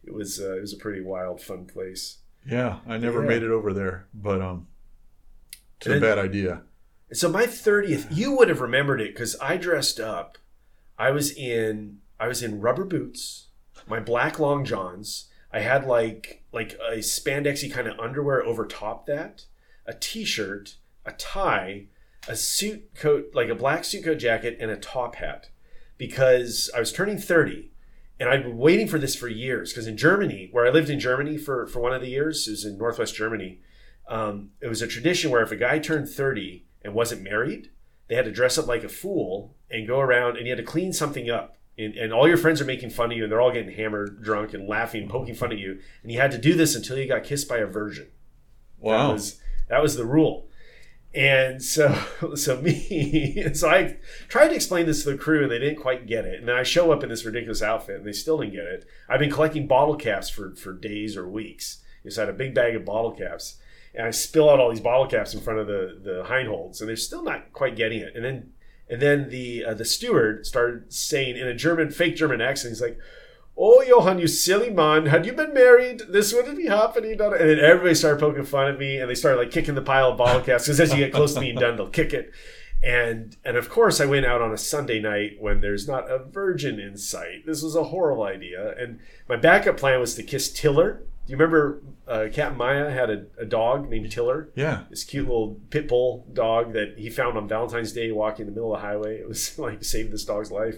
Speaker 2: it was uh, it was a pretty wild, fun place.
Speaker 3: yeah, I never
Speaker 2: Yeah.
Speaker 3: made it over there, but um, it's
Speaker 2: And
Speaker 3: a bad idea.
Speaker 2: So my 30th, you would have remembered it because I dressed up. I was in I was in rubber boots, my black long johns. I had like like a spandexy kind of underwear over top that, a t-shirt, a tie, a suit coat, like a black suit coat jacket, and a top hat, because I was turning 30 and I'd been waiting for this for years. Because in Germany, where I lived in Germany for, for one of the years, it was in Northwest Germany, um, it was a tradition where if a guy turned 30 and wasn't married, they had to dress up like a fool and go around and you had to clean something up. And, and all your friends are making fun of you and they're all getting hammered, drunk, and laughing, poking fun at you. And you had to do this until you got kissed by a virgin. That
Speaker 3: Wow.
Speaker 2: was that was the rule. And so so me so I tried to explain this to the crew and they didn't quite get it. And then I show up in this ridiculous outfit and they still didn't get it. I've been collecting bottle caps for for days or weeks. So I had a big bag of bottle caps. And I spill out all these bottle caps in front of the the Heinolds, and they're still not quite getting it. And then and then the uh, the steward started saying in a German fake German accent, he's like, "Oh, Johann, you silly man, had you been married, this wouldn't be happening." And then everybody started poking fun at me, and they started like kicking the pile of bottle caps because as you get close to being done, they'll kick it. And and of course, I went out on a Sunday night when there's not a virgin in sight. This was a horrible idea, and my backup plan was to kiss Tiller. Do you remember uh, Captain Maya had a, a dog named Tiller?
Speaker 3: Yeah.
Speaker 2: this cute little pit bull dog that he found on Valentine's Day walking in the middle of the highway. It was like saved this dog's life.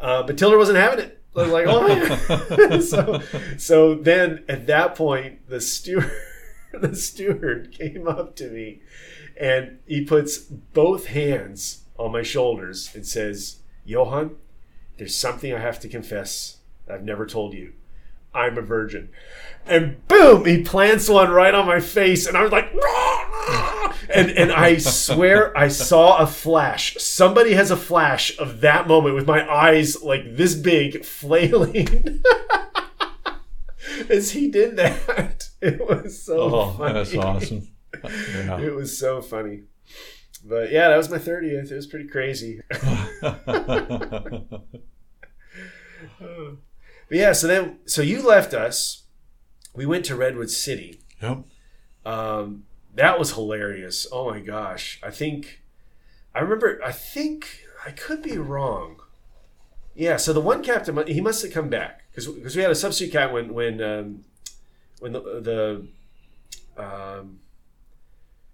Speaker 2: Uh, but Tiller wasn't having it. I was like, oh man. so, so then at that point, the steward, the steward came up to me and he puts both hands on my shoulders and says, Johan, there's something I have to confess I've never told you. I'm a virgin. And boom, he plants one right on my face, and I was like, "Rah!" And and I swear I saw a flash. Somebody has a flash of that moment with my eyes like this big, flailing. As he did that, it was so
Speaker 3: Oh,
Speaker 2: funny.
Speaker 3: that's awesome. Yeah.
Speaker 2: It was so funny. But yeah, that was my 30th. It was pretty crazy. But yeah, so then so you left us. We went to Redwood City.
Speaker 3: yep.
Speaker 2: Um, that was hilarious. Oh my gosh. I think I remember I think I could be wrong. Yeah, so the one captain he must have come back because because we had a substitute captain when when um, when the the um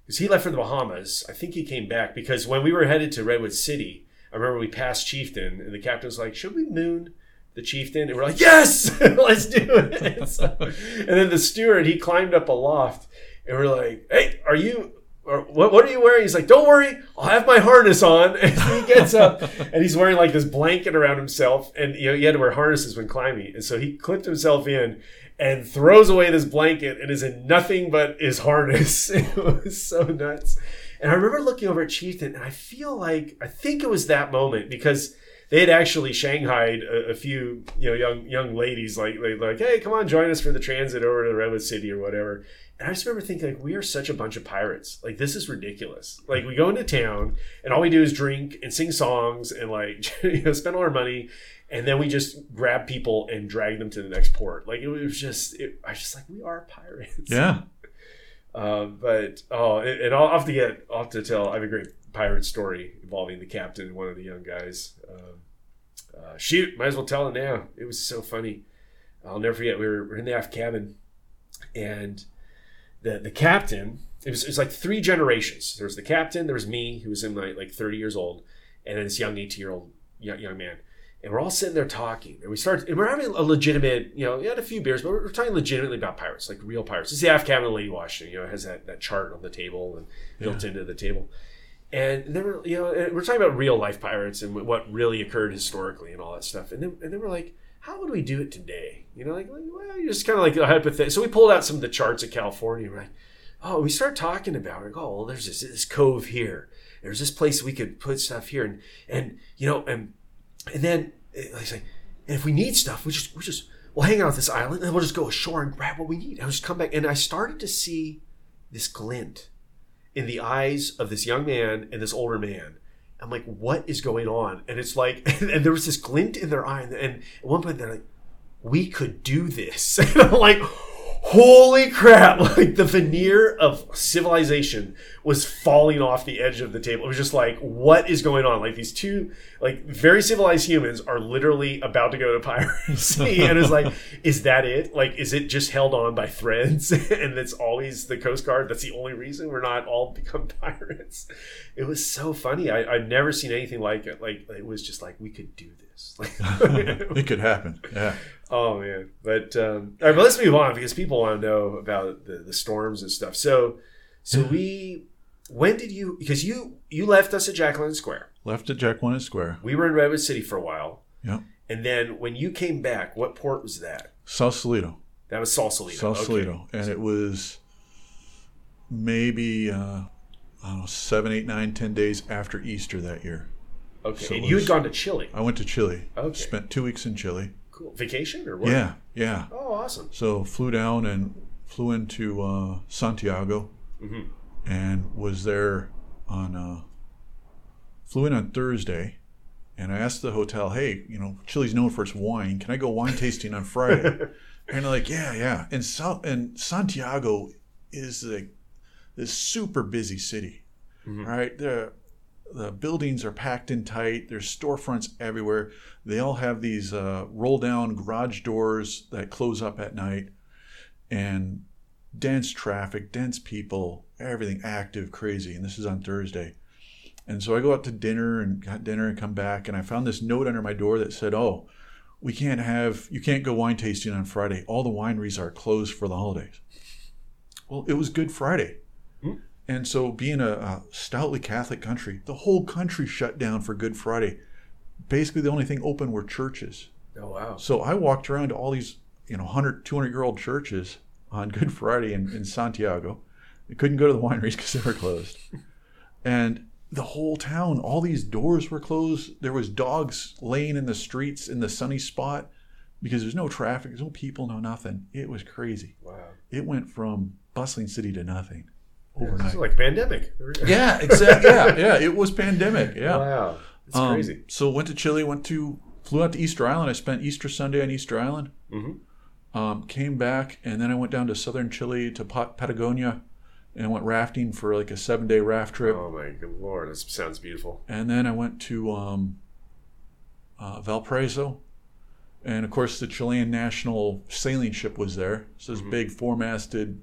Speaker 2: because he left for the Bahamas. I think he came back because when we were headed to Redwood City, I remember we passed Chieftain and the captain was like, "Should we moon the Chieftain?" And we're like, "Yes, let's do it." So- and then the steward he climbed up aloft and we're like, "Hey, are you?" Or, what, what are you wearing? He's like, don't worry, I'll have my harness on. And he gets up and he's wearing like this blanket around himself. And you know, he had to wear harnesses when climbing. And so he clipped himself in and throws away this blanket and is in nothing but his harness. It was so nuts. And I remember looking over at Chieftain and I feel like, I think it was that moment because they had actually shanghaied a, a few, you know, young young ladies like, like like, hey, come on, join us for the transit over to Redwood City or whatever. And I just remember thinking, like, we are such a bunch of pirates. Like, this is ridiculous. Like, we go into town and all we do is drink and sing songs and like, you know, spend all our money, and then we just grab people and drag them to the next port. Like, it was just, it, I was just like, we are pirates.
Speaker 3: Yeah.
Speaker 2: Um, but oh, and and I'll have to get, I'll have to tell. I have a great pirate story involving the captain and one of the young guys. Um, uh, shoot, might as well tell it now. It was so funny. I'll never forget. We were, we were in the aft cabin, and the the captain. It was, it was like three generations. There was the captain. There was me, who was in my like thirty years old, and then this young eighteen year old young, young man. And we're all sitting there talking, and we start. And we're having a legitimate, you know, we had a few beers, but we're, we're talking legitimately about pirates, like real pirates. It's the aft cabin of Lady Washington. You know, it has that, that chart on the table and built into the table. And then we're, you know, we're talking about real life pirates and what really occurred historically and all that stuff. And then, and we're like, how would we do it today? You know, like, like, well, you just kind of like a hypothetical. So we pulled out some of the charts of California. Like, oh, we start talking about it. Like, oh, well, there's this, this cove here. There's this place we could put stuff here, and and you know, and and then eh, like say, and if we need stuff, we just we just we'll hang out at this island, and we'll just go ashore and grab what we need, and we'll just come back. And I started to see this glint in the eyes of this young man and this older man. I'm like, what is going on? And it's like, and there was this glint in their eye, and, at one point they're like, we could do this. And I'm like, holy crap. Like the veneer of civilization was falling off the edge of the table. It was just like what is going on? Like these two like very civilized humans are literally about to go to piracy. And it's like is that it? Like is it just held on by threads? And it's always the coast guard. That's the only reason we're not all become pirates. It was so funny. I, i've never seen anything like it. Like it was just like we could do this. Like
Speaker 3: it could happen. Yeah.
Speaker 2: Oh man, but um, all right, but let's move on because people want to know about the, the storms and stuff. So, so we, when did you? Because you you left us at Jack London Square.
Speaker 3: Left at Jack London Square.
Speaker 2: We were in Redwood City for a while,
Speaker 3: Yep.
Speaker 2: and then when you came back, what port was that?
Speaker 3: Sausalito.
Speaker 2: That was Sausalito. Okay.
Speaker 3: And it was maybe, uh, I don't know, seven, eight, nine, ten days after Easter that year.
Speaker 2: Okay,
Speaker 3: So
Speaker 2: and you
Speaker 3: was-
Speaker 2: had gone to Chile.
Speaker 3: I went to Chile.
Speaker 2: Okay.
Speaker 3: Spent two weeks in Chile.
Speaker 2: Cool vacation or what?
Speaker 3: Yeah. Yeah.
Speaker 2: Oh, awesome.
Speaker 3: So flew down and flew into uh, Santiago
Speaker 2: Mhm.
Speaker 3: and was there on uh, flew in on Thursday and I asked the hotel, hey, you know, Chile's known for its wine. Can I go wine tasting on Friday? and they're like, yeah, yeah. And so and Santiago is like this super busy city,
Speaker 2: Mhm.
Speaker 3: right? The the buildings are packed in tight. There's storefronts everywhere. They all have these uh, roll down garage doors that close up at night, and dense traffic, dense people, everything active, crazy. And this is on Thursday. And so I go out to dinner and got dinner and come back, and I found this note under my door that said, "Oh, we can't have you can't go wine tasting on Friday. All the wineries are closed for the holidays." Well, it was Good Friday.
Speaker 2: Hmm.
Speaker 3: And so, being a, a stoutly Catholic country, the whole country shut down for Good Friday. Basically, the only thing open were churches.
Speaker 2: Oh wow.
Speaker 3: So I walked around to all these, you know, 100, 200 year old churches on Good Friday in, in Santiago. I couldn't go to the wineries because they were closed. and the whole town, all these doors were closed. There was dogs laying in the streets in the sunny spot because there's no traffic, there's no people, no nothing. It was crazy.
Speaker 2: Wow.
Speaker 3: It went from bustling city to nothing overnight.
Speaker 2: like pandemic.
Speaker 3: yeah, exactly. Yeah, yeah. It was pandemic. Yeah.
Speaker 2: Wow. It's
Speaker 3: Um,
Speaker 2: crazy.
Speaker 3: So went to Chile, went to flew out to Easter Island. I spent Easter Sunday on Easter Island.
Speaker 2: Mm-hmm.
Speaker 3: Um, came back and then I went down to southern Chile to Pat- Patagonia and went rafting for like a seven day raft trip.
Speaker 2: Oh my good lord, this sounds beautiful.
Speaker 3: And then I went to um, uh, Valparaiso. And of course, the Chilean national sailing ship was there. So this
Speaker 2: Mhm.
Speaker 3: big four masted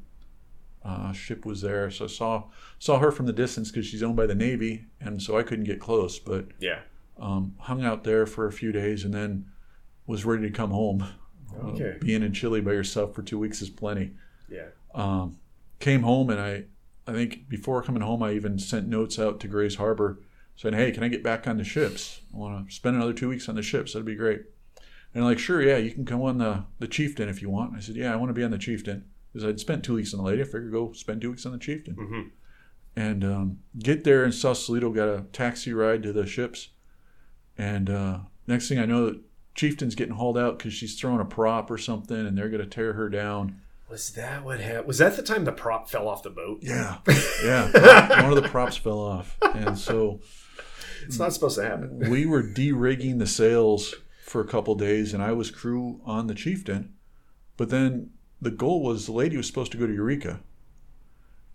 Speaker 3: uh, ship was there. So I saw saw her from the distance because she's owned by the Navy, and so I couldn't get close. But
Speaker 2: Yeah.
Speaker 3: um, hung out there for a few days and then was ready to come home. Uh,
Speaker 2: Okay.
Speaker 3: being in Chile by yourself for two weeks is plenty.
Speaker 2: Yeah.
Speaker 3: Um, came home and I, I think before coming home, I even sent notes out to Grays Harbor saying, "Hey, can I get back on the ships? I want to spend another two weeks on the ships. That'd be great." And like, "Sure, yeah, you can come on the the Chieftain if you want." And I said, "Yeah, I want to be on the Chieftain because I'd spent two weeks on the lady. I figured go spend two weeks on the Chieftain."
Speaker 2: hmm
Speaker 3: and um, get there in Sausalito, got a taxi ride to the ships, and uh, next thing I know, the chieftain's getting hauled out because she's throwing a prop or something, and they're gonna tear her down.
Speaker 2: Was that what happened? Was that the time the prop fell off the boat?
Speaker 3: Yeah, yeah. One of the props fell off, and so
Speaker 2: It's not supposed to happen.
Speaker 3: we were de-rigging the sails for a couple days, and I was crew on the chieftain, but then the goal was the lady was supposed to go to Eureka,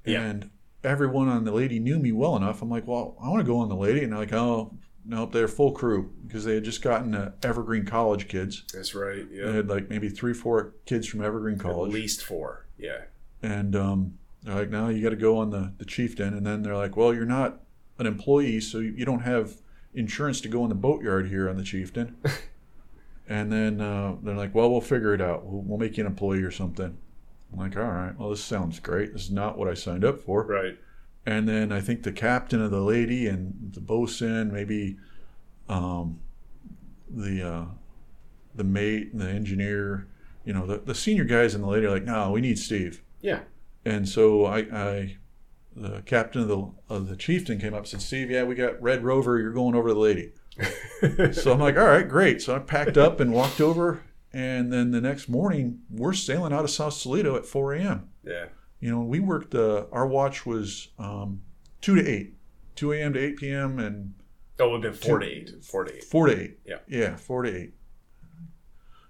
Speaker 2: Yeah.
Speaker 3: and everyone on the lady knew me well enough. I'm like, well, I want to go on the lady, and they're like, oh, nope, they're full crew because they had just gotten uh, Evergreen College kids.
Speaker 2: That's right. Yeah.
Speaker 3: They had like maybe three, four kids from Evergreen College.
Speaker 2: At least four. Yeah.
Speaker 3: and um, they're like, now you got to go on the the chieftain, and then they're like, well, you're not an employee, so you don't have insurance to go in the boatyard here on the chieftain. and then uh, they're like, well, we'll figure it out. We'll, we'll make you an employee or something. I'm like, all right, well, this sounds great. This is not what I signed up for.
Speaker 2: Right.
Speaker 3: And then I think the captain of the lady and the bosun, maybe um, the uh, the mate and the engineer, you know, the, the senior guys and the lady are like, no, we need Steve.
Speaker 2: Yeah.
Speaker 3: And so I, I the captain of the of the chieftain came up and said, Steve, yeah, we got Red Rover. You're going over to the lady. So I'm like, all right, great. So I packed up and walked over. And then the next morning, we're sailing out of South Sausalito at 4 a.m.
Speaker 2: yeah.
Speaker 3: You know, we worked, uh, our watch was um, 2 to 8, 2 a.m. to 8 p.m. and
Speaker 2: Oh, it would have been four to eight. Four to eight.
Speaker 3: 4 to 8.
Speaker 2: Yeah.
Speaker 3: Yeah, 4 to 8.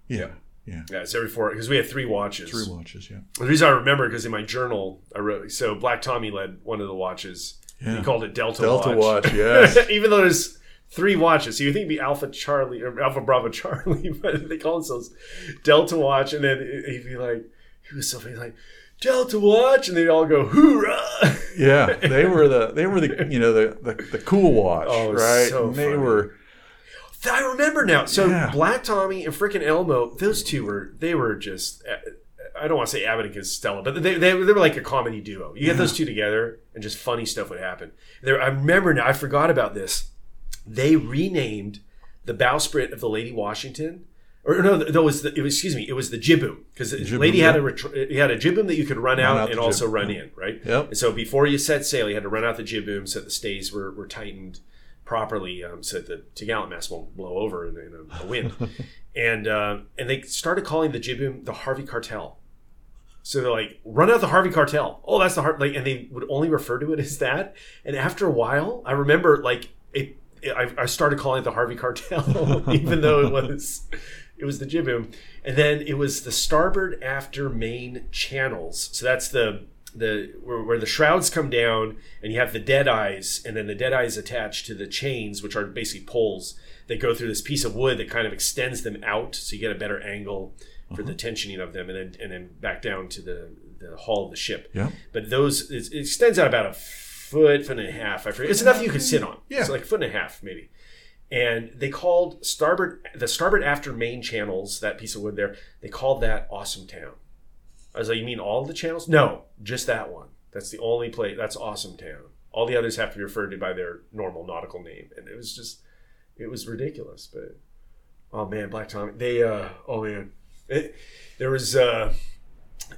Speaker 3: Yeah. Yeah.
Speaker 2: Yeah, it's every four because we had three watches.
Speaker 3: Three watches. Yeah.
Speaker 2: The reason I remember because in my journal I wrote so Black Tommy led one of the watches.
Speaker 3: Yeah.
Speaker 2: He called it Delta,
Speaker 3: Delta
Speaker 2: Watch.
Speaker 3: watch. Yes.
Speaker 2: Even though there's three watches, so you think it'd be Alpha Charlie or Alpha Bravo Charlie, but they call themselves Delta Watch, and then he'd be like, he was so funny, like Delta Watch, and they'd all go hoorah.
Speaker 3: yeah. They were the they were the you know the the, the cool watch,
Speaker 2: Oh,
Speaker 3: right?
Speaker 2: so
Speaker 3: they
Speaker 2: funny.
Speaker 3: were
Speaker 2: I remember now. So
Speaker 3: Yeah.
Speaker 2: Black Tommy and freaking Elmo, those two were they were just. Eh, I don't want to say Abbott and Costello, but they, they, they were like a comedy duo. You get those two together, and just funny stuff would happen. There, I remember now. I forgot about this. They renamed the bowsprit of the Lady Washington, or no, no, it was the, it was excuse me, it was the jibboom because the lady had a retro, it had a jibboom that you could run out,
Speaker 3: out
Speaker 2: and also
Speaker 3: jib-
Speaker 2: run in, right?
Speaker 3: Yep.
Speaker 2: And so before you set sail, you had to run out the jibboom so the stays were, were tightened properly, um, so the t-gallant mast won't blow over in, in a, a wind. and uh, and they started calling the jibboom the Harvey Cartel. So they're like, run out the Harvey Cartel. Oh, that's the Har like, and they would only refer to it as that. And after a while, I remember like it. I, I started calling it the Harvey Cartel, even though it was it was the jibboom. And then it was the starboard after main channels. So that's the the where, where the shrouds come down, and you have the dead eyes, and then the dead eyes attached to the chains, which are basically poles that go through this piece of wood that kind of extends them out, so you get a better angle for the uh-huh. tensioning of them, and then and then back down to the the hull of the ship.
Speaker 3: Yeah.
Speaker 2: But those it, it extends out about a foot, foot and a half. I forget. It's enough you could sit on.
Speaker 3: Yeah.
Speaker 2: It's like a foot and a half maybe. And they called starboard the starboard after main channels that piece of wood there. They called that Awesome Town. I was like, you mean all the channels? No, just that one. That's the only place. That's Awesome Town. All the others have to be referred to by their normal nautical name, and it was just, it was ridiculous. But oh man, Black Tommy, they uh, oh man, it, there was uh,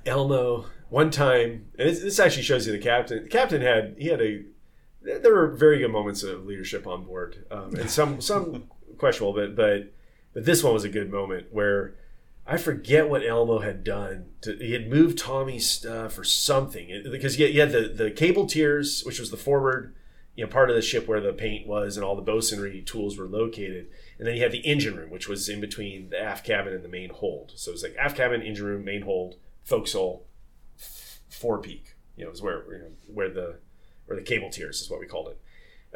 Speaker 2: Elmo one time, and this, this actually shows you the captain. The captain had he had a there were very good moments of leadership on board, um, and some some questionable, but but but this one was a good moment where I forget what Elmo had done. To, he had moved Tommy's stuff or something It- because you had the the cable tiers, which was the forward you know part of the ship where the paint was and all the bosunry tools were located, and then you had the engine room, which was in between the aft cabin and the main hold. So it was like aft cabin, engine room, main hold, forecastle, forepeak. You know, is where you know, where the or the cable tiers is what we called it,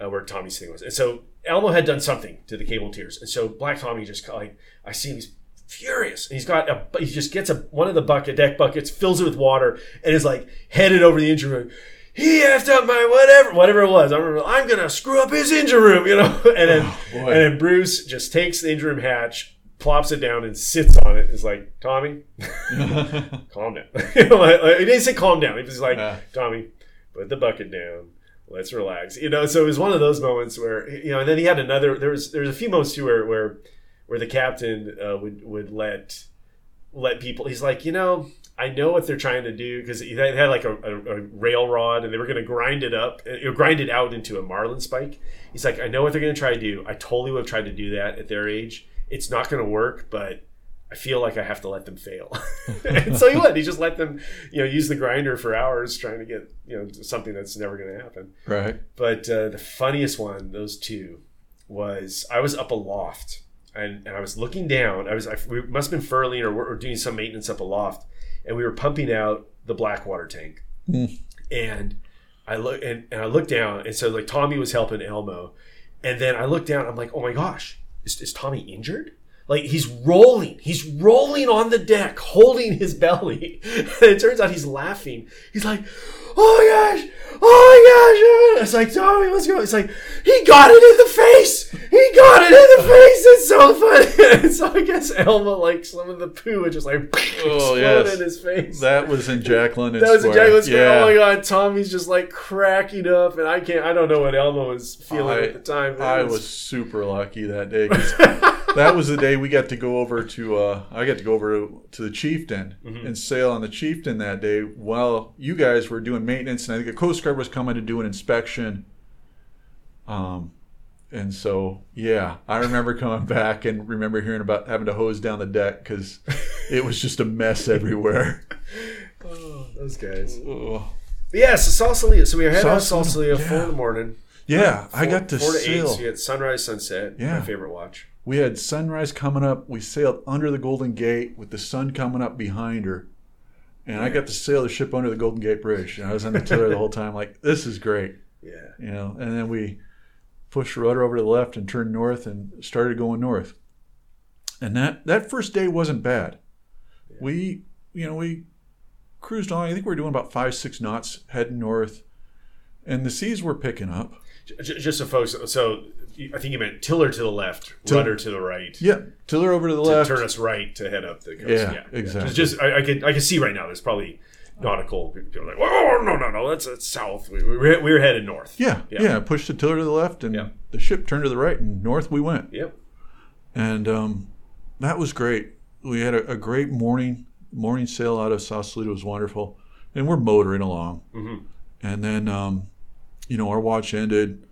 Speaker 2: uh, where Tommy's thing was. And so Elmo had done something to the cable tiers, and so Black Tommy just like I see him, he's furious, and he's got a he just gets a one of the bucket deck buckets, fills it with water, and is like headed over the engine room. He effed up my whatever, whatever it was. I remember I'm gonna screw up his engine room, you know. And then
Speaker 3: boy.
Speaker 2: and then Bruce just takes the engine room hatch, plops it down, and sits on it. Is like Tommy, calm down. you know, like, like, he didn't say calm down. He was like,
Speaker 3: Yeah.
Speaker 2: Tommy, put the bucket down. Let's relax. You know, so it was one of those moments where you know, and then he had another. There was there was a few moments too where where where the captain uh, would would let let people. He's like, you know, I know what they're trying to do because they had like a, a, a rail rod and they were going to grind it up, uh, grind it out into a marlin spike. He's like, I know what they're going to try to do. I totally would have tried to do that at their age. It's not going to work, but I feel like I have to let them fail. and so he would. He just let them, you know, use the grinder for hours trying to get, you know, something that's never going to happen.
Speaker 3: right.
Speaker 2: But uh, the funniest one, those two, was I was up aloft and, and I was looking down. I was I, we must have been furling or, or doing some maintenance up aloft, and we were pumping out the black water tank. And I look and, and I looked down, and so like Tommy was helping Elmo, and then I looked down. I'm like, oh my gosh, is, is Tommy injured? Like he's rolling, he's rolling on the deck, holding his belly. And it turns out he's laughing. He's like, "Oh my gosh, oh my gosh!" It's like Tommy, let's go. It's like he got it in the face. He got it in the face. It's so funny. and so I guess Elmo, like some of the poo, would just like
Speaker 3: Oh,
Speaker 2: explode
Speaker 3: yes.
Speaker 2: in his face.
Speaker 3: That was in Jack London
Speaker 2: That was
Speaker 3: in.
Speaker 2: Jaguar Square.
Speaker 3: Yeah.
Speaker 2: Oh my god, Tommy's just like cracking up, and I can't. I don't know what Elmo was feeling
Speaker 3: I-
Speaker 2: at the time.
Speaker 3: I
Speaker 2: it
Speaker 3: was super lucky that day. That was the day we got to go over to. Uh, I got to go over to the Chieftain
Speaker 2: Mm-hmm.
Speaker 3: and sail on the Chieftain that day while you guys were doing maintenance, and I think the Coast Guard was coming to do an inspection. Um, and so yeah, I remember coming back and remember hearing about having to hose down the deck because it was just a mess everywhere.
Speaker 2: oh, those guys. But yeah, so Sausalito. So we were heading out
Speaker 3: Sausalito,
Speaker 2: Sausalito four in the morning.
Speaker 3: Yeah, I got to
Speaker 2: four to eight. So you had sunrise, sunset.
Speaker 3: Yeah.
Speaker 2: My favorite watch.
Speaker 3: We had sunrise coming up. We sailed under the Golden Gate with the sun coming up behind her. And I got to sail the ship under the Golden Gate Bridge. And I was on the tiller the whole time, like, this is great.
Speaker 2: Yeah.
Speaker 3: You know, and then we pushed the rudder over to the left and turned north and started going north. And that, that first day wasn't bad. We, you know, we cruised on. I think we were doing about five, six knots heading north. And the seas were picking up.
Speaker 2: Just so folks, so I think you meant tiller to the left,
Speaker 3: Till-
Speaker 2: rudder to the right.
Speaker 3: Yeah, tiller over to the
Speaker 2: To
Speaker 3: left.
Speaker 2: turn us right to head up the coast.
Speaker 3: Yeah, exactly.
Speaker 2: Just, just I, I could I can see right now. There's probably nautical people like, oh no no no, that's, that's south. We, we, were, we were headed north.
Speaker 3: Yeah,
Speaker 2: Yeah.
Speaker 3: yeah, Pushed the tiller to the left, and
Speaker 2: Yeah.
Speaker 3: the ship turned to the right, and north we went.
Speaker 2: Yep.
Speaker 3: And um, that was great. We had a, a great morning. Morning sail out of Sausalito was wonderful, and we're motoring along.
Speaker 2: Mhm.
Speaker 3: And then, um, you know, our watch ended.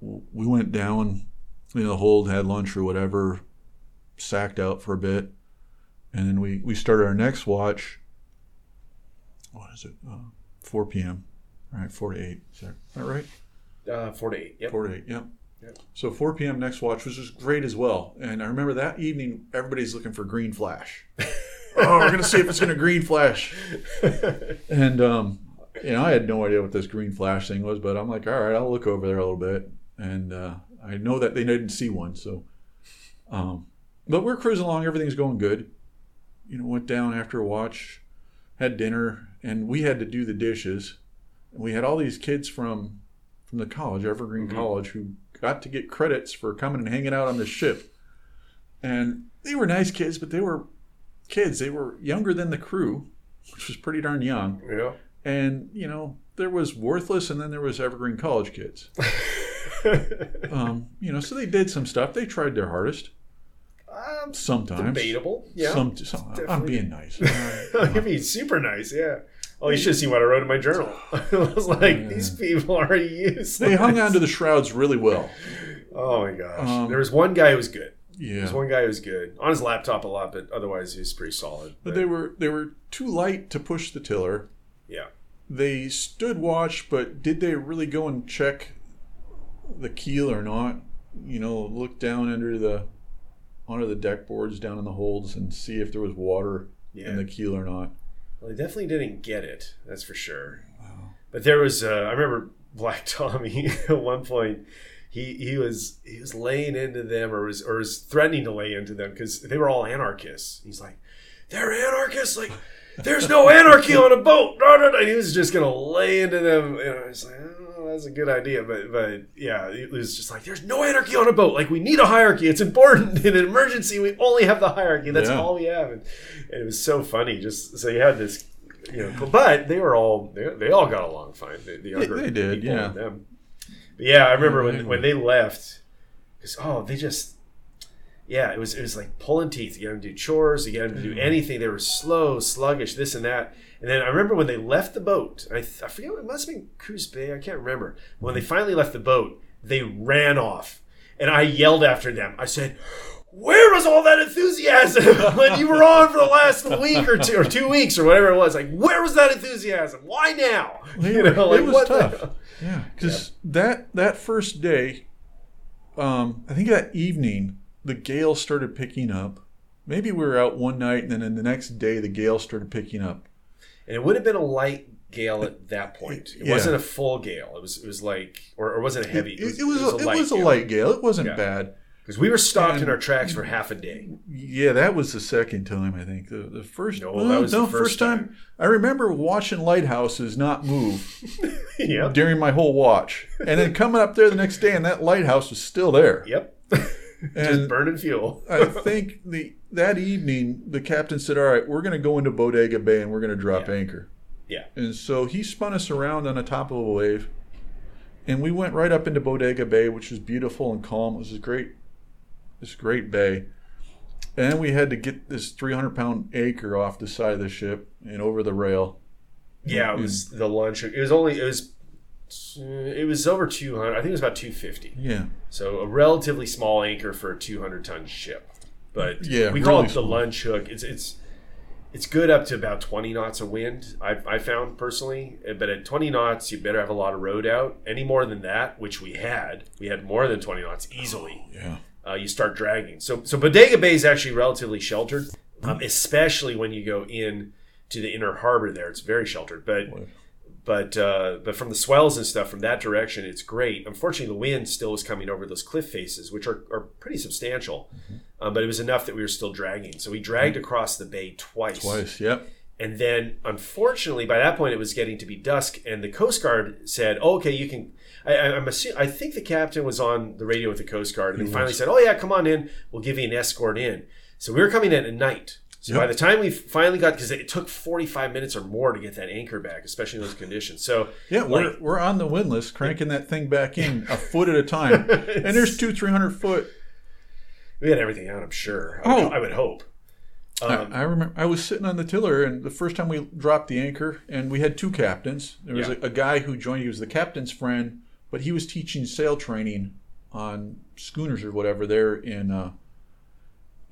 Speaker 3: We went down, you know, the hold, had lunch or whatever, sacked out for a bit, and then we we started our next watch. What is it? Uh, 4 p.m. Right, 4 to 8. Is that, that right?
Speaker 2: Uh, four to eight. Yep.
Speaker 3: 4 to 8, yep.
Speaker 2: Yep.
Speaker 3: So 4 p.m. next watch was just great as well. And I remember that evening, everybody's looking for green flash. oh, we're going to see if it's going to green flash. And, um, you know, I had no idea what this green flash thing was, but I'm like, all right, I'll look over there a little bit. And uh, I know that they didn't see one. So, um, but we're cruising along. Everything's going good. You know, went down after a watch, had dinner, and we had to do the dishes. And we had all these kids from from the college, Evergreen
Speaker 2: Mhm.
Speaker 3: College, who got to get credits for coming and hanging out on the ship. And they were nice kids, but they were kids. They were younger than the crew, which was pretty darn young.
Speaker 2: Yeah.
Speaker 3: And, you know, there was Worthless and then there was Evergreen College kids. Um, you know, so they did some stuff. They tried their hardest
Speaker 2: um,
Speaker 3: sometimes.
Speaker 2: debatable. Yeah.
Speaker 3: Some, some, I'm being nice.
Speaker 2: You'd be super nice. Yeah. Oh, you should have seen what I wrote in my journal. I was like, these people are useless.
Speaker 3: they hung on to the shrouds really well.
Speaker 2: Oh my gosh.
Speaker 3: Um,
Speaker 2: there was one guy who was good. Yeah. There
Speaker 3: Yeah.
Speaker 2: was one guy who was good on his laptop a lot, but otherwise he was pretty solid.
Speaker 3: But they were they were too light to push the tiller.
Speaker 2: yeah.
Speaker 3: They stood watch, but did they really go and check the keel or not? You know, look down under the onto the deck boards down in the holds and see if there was water
Speaker 2: Yeah.
Speaker 3: in the keel or not.
Speaker 2: Well, they definitely didn't get it. That's for sure. But there was, uh, I remember Black Tommy at one point. He he was he was laying into them, or was or was threatening to lay into them because they were all anarchists. He's like, they're anarchists. Like, there's no anarchy on a boat. No, no, no. And he was just gonna lay into them. And I was like, that's a good idea. But but yeah, it was just like, there's no anarchy on a boat. Like, we need a hierarchy. It's important in an emergency. We only have the hierarchy. That's
Speaker 3: Yeah.
Speaker 2: all we have. And, and it was so funny. Just so you had this you know, but they were all they, they all got along fine. The, the younger
Speaker 3: they did, yeah.
Speaker 2: them. But yeah, I remember when when they left, because oh, they just yeah, it was it was like pulling teeth. You got them to do chores, you got them to do anything. They were slow, sluggish, this and that. And then I remember when they left the boat. I, I forget it must have been Coos Bay. I can't remember. When they finally left the boat, they ran off, and I yelled after them. I said. Where was all that enthusiasm when you were on for the last week or two or two weeks or whatever it was? Like, where was that enthusiasm? Why now?
Speaker 3: They were- it was
Speaker 2: what the-
Speaker 3: tough. Yeah, because that that first day, um, I think that evening the gale started picking up. Maybe we were out one night, and then in the next day the gale started picking up.
Speaker 2: And it would have been a light gale at that point. It
Speaker 3: Yeah.
Speaker 2: wasn't a full gale. It was it was like or, or wasn't it heavy?
Speaker 3: It, it was, a, it was a
Speaker 2: gale.
Speaker 3: light gale. It wasn't
Speaker 2: Yeah.
Speaker 3: bad.
Speaker 2: because we were stopped in our tracks for half a day.
Speaker 3: Yeah, that was the second time I think. The, the first
Speaker 2: No, that was the first time.
Speaker 3: I remember watching lighthouses not move
Speaker 2: yep.
Speaker 3: during my whole watch, and then coming up there the next day, and that lighthouse was still there.
Speaker 2: Yep. Just
Speaker 3: And-
Speaker 2: burning fuel.
Speaker 3: I think the that evening the captain said, "All right, we're going to go into Bodega Bay and we're going to drop
Speaker 2: Yeah.
Speaker 3: anchor."
Speaker 2: Yeah.
Speaker 3: And so he spun us around on the top of a wave, and we went right up into Bodega Bay, which was beautiful and calm. It was a great, this great bay. And we had to get this 300 pound anchor off the side of the ship and over the rail.
Speaker 2: Yeah, it was the lunch. It was only it was it was over two hundred. I think it was about two fifty.
Speaker 3: Yeah.
Speaker 2: So a relatively small anchor for a two hundred ton ship. But
Speaker 3: Yeah,
Speaker 2: we call
Speaker 3: really
Speaker 2: it the
Speaker 3: small.
Speaker 2: lunch hook. It's it's it's good up to about twenty knots of wind. I I found personally, but at twenty knots, you better have a lot of rode out. Any more than that, which we had, we had more than twenty knots easily.
Speaker 3: Yeah.
Speaker 2: uh, you start dragging. So so Bodega Bay is actually relatively sheltered, um, especially when you go in to the inner harbor. There, it's very sheltered, but. But uh, but from the swells and stuff from that direction, it's great. Unfortunately, the wind still was coming over those cliff faces, which are, are pretty substantial. Um, but it was enough that we were still dragging. So we dragged across the bay twice.
Speaker 3: Twice, yep.
Speaker 2: And then, unfortunately, by that point, it was getting to be dusk, and the Coast Guard said, oh, "Okay, you can." I, I- I'm assu- I think the captain was on the radio with the Coast Guard, and they finally said, "Oh yeah, come on in. We'll give you an escort in." So we were coming in at night. So
Speaker 3: Yep.
Speaker 2: by the time we finally got, because it took 45 minutes or more to get that anchor back, especially in those conditions. So
Speaker 3: Yeah, we're, we're on the windlass, cranking that thing back in a foot at a time. And there's two, three hundred foot.
Speaker 2: we had everything out. I'm sure. I would,
Speaker 3: Oh.
Speaker 2: I would hope. Um,
Speaker 3: I, I remember I was sitting on the tiller, and the first time we dropped the anchor, and we had two captains. There was
Speaker 2: Yeah.
Speaker 3: a, a guy who joined. He was the captain's friend, but he was teaching sail training on schooners or whatever there in uh,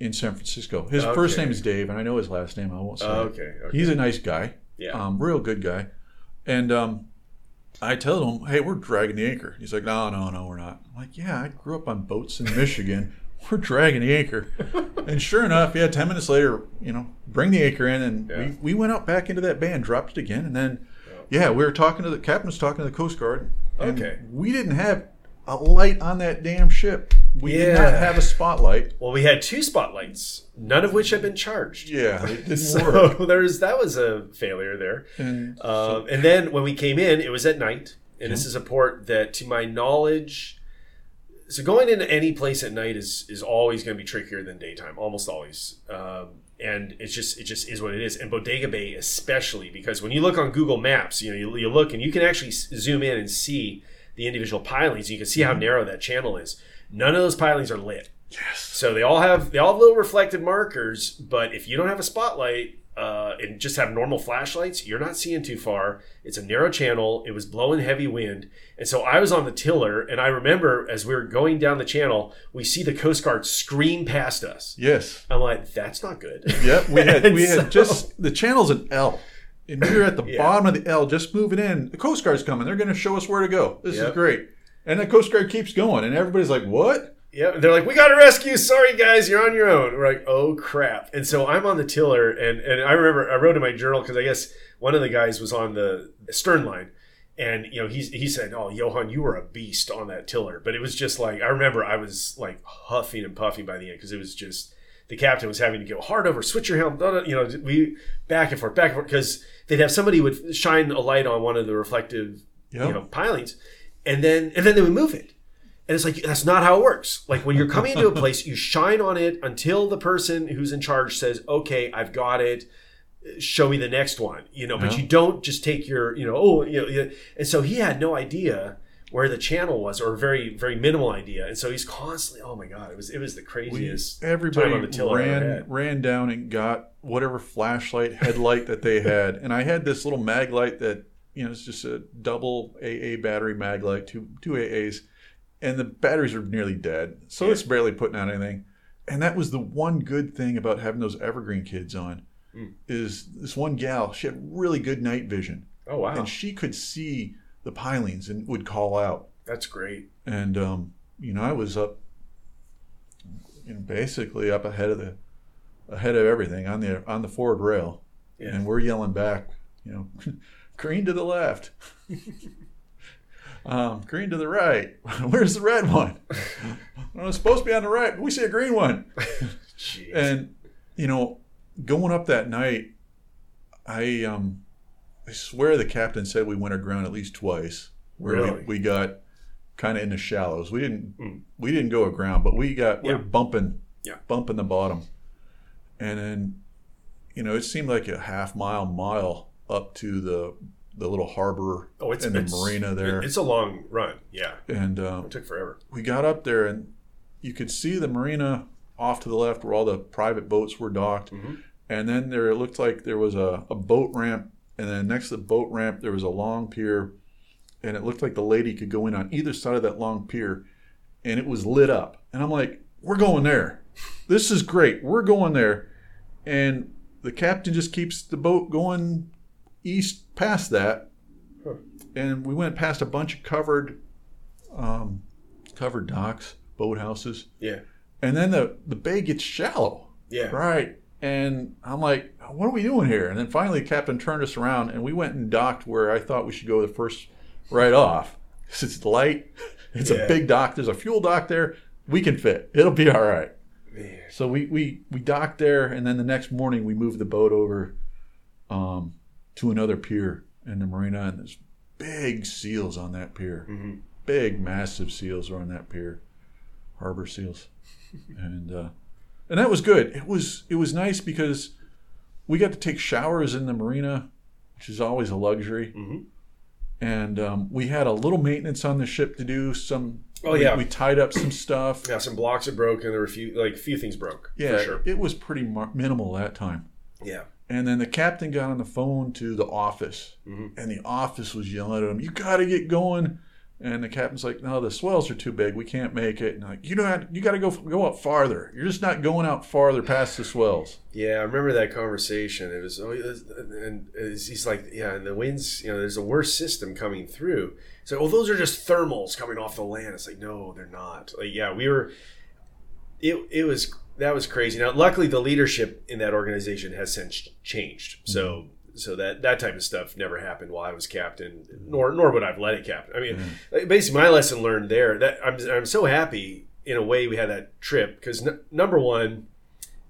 Speaker 3: in San Francisco. His first name is Dave, and I know his last name. I won't say. it.
Speaker 2: okay. okay.
Speaker 3: He's a nice guy.
Speaker 2: Yeah.
Speaker 3: Um, real good guy. And um, I tell him, hey, we're dragging the anchor. He's like, no, no, no, we're not. I'm like, yeah, I grew up on boats in Michigan. we're dragging the anchor. and sure enough, yeah, 10 minutes later, you know, bring the anchor in. And
Speaker 2: Yeah.
Speaker 3: we, we went out back into that bay and dropped it again. And then, yeah, we were talking to the captain was talking to the Coast Guard. And
Speaker 2: Okay.
Speaker 3: we didn't have a light on that damn ship. We did not have a spotlight.
Speaker 2: well, we had two spotlights, none of which had been charged.
Speaker 3: Yeah, it didn't work.
Speaker 2: So there's that was a failure there.
Speaker 3: And
Speaker 2: Um, and then when we came in, it was at night, and this is a port that, to my knowledge, so going into any place at night is is always going to be trickier than daytime, almost always. Um, and it's just it just is what it is. And Bodega Bay especially because when you look on Google Maps, you know you, you look and you can actually zoom in and see the individual pilings. You can see how narrow that channel is. None of those pilings are lit.
Speaker 3: yes.
Speaker 2: So they all have they all have little reflected markers, but if you don't have a spotlight uh, and just have normal flashlights, you're not seeing too far. It's a narrow channel. It was blowing heavy wind, and so I was on the tiller, and I remember as we were going down the channel, we see the Coast Guard scream past us.
Speaker 3: Yes.
Speaker 2: I'm like, that's not good.
Speaker 3: Yep, we had we had
Speaker 2: so-
Speaker 3: just the channel's an L, and we were at the
Speaker 2: Yeah.
Speaker 3: bottom of the L, just moving in. The Coast Guard's coming; they're going to show us where to go. This
Speaker 2: Yep.
Speaker 3: is great. And the Coast Guard keeps going, and everybody's like, "What?"
Speaker 2: Yeah, they're like, "We got to rescue. Sorry, guys, you're on your own." We're like, "Oh crap!" And so I'm on the tiller, and and I remember I wrote in my journal because I guess one of the guys was on the stern line, and you know he's he said, "Oh, Johan, you were a beast on that tiller." But it was just like I remember I was like huffing and puffing by the end because it was just the captain was having to go hard over, switch your helm, blah, blah, you know, we back and forth, back and forth because they'd have somebody would shine a light on one of the reflective
Speaker 3: Yep.
Speaker 2: you know pilings, and then and then they would move it. And it's like that's not how it works. Like when you're coming into a place, you shine on it until the person who's in charge says, "Okay, I've got it. Show me the next one." You know, but
Speaker 3: Yeah.
Speaker 2: you don't just take your, you know, oh, you know. And so he had no idea where the channel was, or very, very minimal idea. And so he's constantly, oh my god, it was, it was the
Speaker 3: We,
Speaker 2: craziest.
Speaker 3: everybody
Speaker 2: time on the tiller I ever
Speaker 3: ran ran down and got whatever flashlight headlight that they had, and I had this little mag light that you know it's just a double AA battery mag light, two two AAs, and the batteries are nearly dead, so
Speaker 2: Yeah.
Speaker 3: it's barely putting out anything. And that was the one good thing about having those Evergreen kids on,
Speaker 2: Mm.
Speaker 3: is this one gal she had really good night vision,
Speaker 2: Oh wow,
Speaker 3: and she could see the pilings and would call out.
Speaker 2: that's great.
Speaker 3: and um, you know I was up, you know, basically up ahead of the, ahead of everything on the on the forward rail,
Speaker 2: Yeah.
Speaker 3: and we're yelling back, you know, green to the left, um, green to the right. Where's the red one? well, it's supposed to be on the right, but we see a green one.
Speaker 2: Jeez.
Speaker 3: And you know, going up that night, I um, I swear the captain said we went aground at least twice. Where
Speaker 2: Really?
Speaker 3: we, we got kind of in the shallows. We didn't
Speaker 2: Mm.
Speaker 3: we didn't go aground, but we got we
Speaker 2: Yeah.
Speaker 3: are bumping
Speaker 2: Yeah.
Speaker 3: bumping the bottom, and then you know it seemed like a half mile mile up to the the little harbor
Speaker 2: oh, it's
Speaker 3: and the
Speaker 2: it's-
Speaker 3: marina there,
Speaker 2: It's a long run. Yeah,
Speaker 3: and um,
Speaker 2: it took forever.
Speaker 3: we got up there and you could see the marina off to the left where all the private boats were docked.
Speaker 2: Mhm.
Speaker 3: and then there it looked like there was a, a boat ramp. And then next to the boat ramp there was a long pier. And it looked like the lady could go in on either side of that long pier. And it was lit up. And i'm like we're going there. This is great. We're going there. And the captain just keeps the boat going east past that
Speaker 2: Huh.
Speaker 3: and we went past a bunch of covered um, covered docks boathouses
Speaker 2: Yeah.
Speaker 3: and then the the bay gets shallow,
Speaker 2: Yeah.
Speaker 3: right? And I'm like, what are we doing here? And then finally, the captain turned us around, and we went and docked where I thought we should go the first right off. 'Cause It's light. It's
Speaker 2: Yeah.
Speaker 3: a big dock. There's a fuel dock there. We can fit. It'll be all right.
Speaker 2: Man.
Speaker 3: So we, we, we docked there, and then the next morning we moved the boat over um, to another pier in the marina, and there's big seals on that pier.
Speaker 2: Mhm.
Speaker 3: Big, massive seals are on that pier, harbor seals, and uh, and that was good. It was it was nice because we got to take showers in the marina, which is always a luxury.
Speaker 2: Mhm.
Speaker 3: And um, we had a little maintenance on the ship to do. Some
Speaker 2: Oh,
Speaker 3: we-
Speaker 2: yeah.
Speaker 3: we, tied up some stuff.
Speaker 2: Yeah, some blocks are broken. There were a few, like a few things broke.
Speaker 3: Yeah,
Speaker 2: for sure.
Speaker 3: it was pretty mar- minimal that time.
Speaker 2: Yeah.
Speaker 3: And then the captain got on the phone to the office,
Speaker 2: Mhm.
Speaker 3: and the office was yelling at him, "You got to get going!" And the captain's like, "No, the swells are too big. We can't make it." And like, you know, you got to go go up farther. You're just not going out farther past the swells.
Speaker 2: Yeah, I remember that conversation. It was, oh, and he's like, yeah, and the winds, you know, there's a worse system coming through. So, well, those are just thermals coming off the land. It's like, no, they're not. Like, yeah, we were. It it was that was crazy. Now, luckily, the leadership in that organization has since changed. So. So that, that type of stuff never happened while I was captain, nor nor would I've let it captain. I mean, like, basically, my lesson learned there. That I'm I'm so happy in a way we had that trip because n- number one,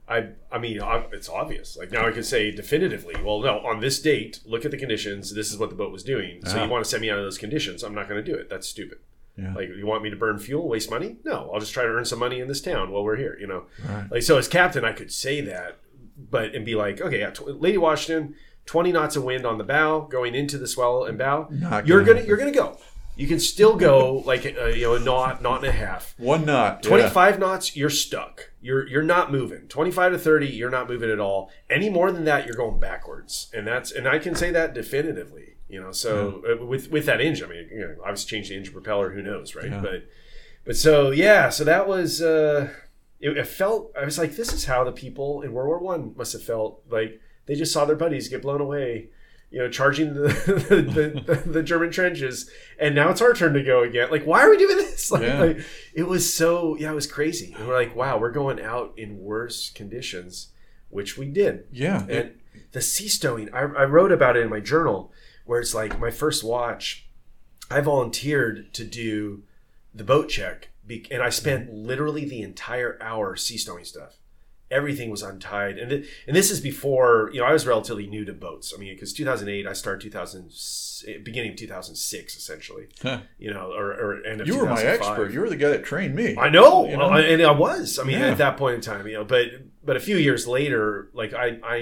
Speaker 2: I I mean it's obvious. Like now I can say definitively, well, no, on this date, look at the conditions. This is what the boat was doing. So
Speaker 3: Ah.
Speaker 2: you want to send me out of those conditions? I'm not going to do it. That's stupid.
Speaker 3: Yeah.
Speaker 2: Like you want me to burn fuel, waste money? No, I'll just try to earn some money in this town while we're here. You know,
Speaker 3: Right.
Speaker 2: like so as captain, I could say that, but and be like, okay, yeah, tw- Lady Washington, twenty knots of wind on the bow, going into the swell and bow.
Speaker 3: Not
Speaker 2: you're
Speaker 3: gonna
Speaker 2: gonna you're gonna go. You can still go like uh, you know a knot, knot and a half.
Speaker 3: One knot. yeah.
Speaker 2: 25 knots, you're stuck. You're you're not moving. 25 to 30, you're not moving at all. Any more than that, you're going backwards. And that's and I can say that definitively. You know, so uh, with with that engine, I mean, you know, obviously change the engine propeller, who knows, right?
Speaker 3: Yeah.
Speaker 2: But but so yeah, so that was uh it, it felt I was like, this is how the people in World War One must have felt. Like they just saw their buddies get blown away. You know, charging the the, the, the German trenches, and now it's our turn to go again. Like, why are we doing this? Like,
Speaker 3: Yeah.
Speaker 2: like, it was so yeah, it was crazy. And we're like, wow, we're going out in worse conditions, which we did.
Speaker 3: Yeah. it-
Speaker 2: And the sea stowing, I, I wrote about it in my journal, where it's like my first watch, I volunteered to do the boat check, be- and I spent literally the entire hour sea stowing stuff. Everything was untied, and th- and this is before you know I was relatively new to boats. I mean, because 2008, I started 2000 beginning of 2006, essentially.
Speaker 3: Huh.
Speaker 2: You know, or, or end of
Speaker 3: you were my expert. You were the guy that trained me.
Speaker 2: I know,
Speaker 3: You know?
Speaker 2: And I was. I mean,
Speaker 3: Yeah.
Speaker 2: at that point in time, you know, but but a few years later, like I, I,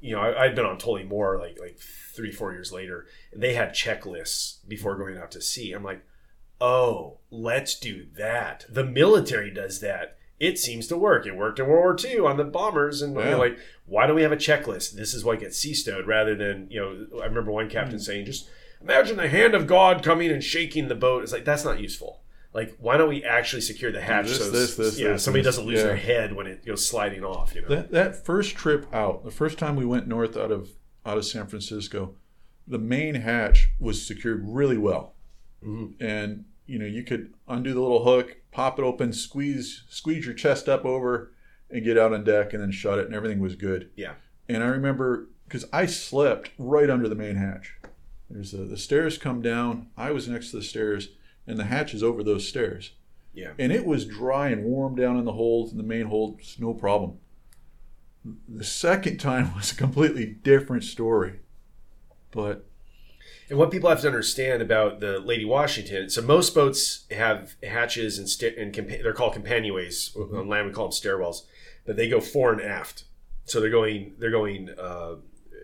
Speaker 2: you know, I, I'd been on totally more like like three four years later, they had checklists before going out to sea. I'm like, oh, let's do that. The military does that. It seems to work. It worked in World War II on the bombers, and
Speaker 3: Yeah.
Speaker 2: you're like, why don't we have a checklist? This is what gets sea stowed, rather than you know. I remember one captain hmm. saying, just imagine the hand of God coming and shaking the boat. It's like that's not useful. Like, why don't we actually secure the hatch
Speaker 3: this,
Speaker 2: so
Speaker 3: this, this,
Speaker 2: yeah, somebody doesn't lose
Speaker 3: Yeah.
Speaker 2: their head when it goes sliding off? You know,
Speaker 3: That that first trip out, the first time we went north out of out of San Francisco, the main hatch was secured really well,
Speaker 2: Mhm.
Speaker 3: and you know you could undo the little hook, pop it open, squeeze squeeze your chest up over, and get out on deck, and then shut it, and everything was good.
Speaker 2: Yeah.
Speaker 3: And I remember because I slept right under the main hatch. There's a, the stairs come down. I was next to the stairs, and the hatch is over those stairs
Speaker 2: yeah,
Speaker 3: and it was dry and warm down in the hold in the main hold no problem the second time was a completely different story but
Speaker 2: And what people have to understand about the Lady Washington, so most boats have hatches and, sta- and compa- they're called companionways. On land, we call them stairwells, but they go fore and aft. So they're going, they're going, uh,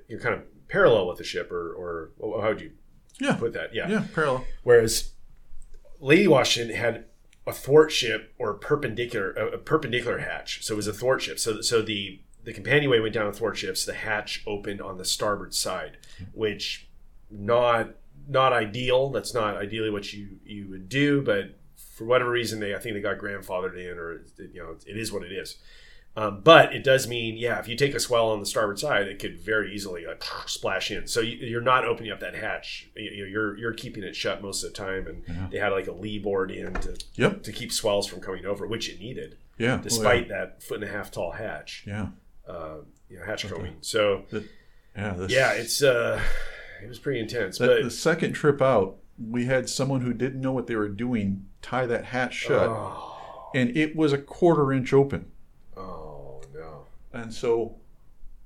Speaker 2: you're kind of parallel with the ship, or, or how would you
Speaker 3: yeah
Speaker 2: put that? Yeah.
Speaker 3: yeah parallel
Speaker 2: Whereas Lady Washington had a thwart ship or perpendicular, a, a perpendicular hatch. So it was a thwart ship. So, so the the companionway went down thwart ships. The hatch opened on the starboard side, which not not ideal. That's not ideally what you you would do, but for whatever reason, they I think they got grandfathered in, or you know, it is what it is. Um, but it does mean, yeah, if you take a swell on the starboard side, it could very easily like, splash in. So you, you're not opening up that hatch. You, you're you're keeping it shut most of the time, and
Speaker 3: Yeah.
Speaker 2: they had like a lee board in to
Speaker 3: Yep.
Speaker 2: to keep swells from coming over, which it needed.
Speaker 3: Yeah. Oh,
Speaker 2: despite that foot and a half tall hatch,
Speaker 3: yeah.
Speaker 2: Uh, you know, hatch coaming. So
Speaker 3: Yeah. this-
Speaker 2: yeah, it's uh, it was pretty intense.
Speaker 3: the,
Speaker 2: but
Speaker 3: the second trip out, we had someone who didn't know what they were doing tie that hat shut,
Speaker 2: oh,
Speaker 3: and it was a quarter inch open.
Speaker 2: oh no,
Speaker 3: And so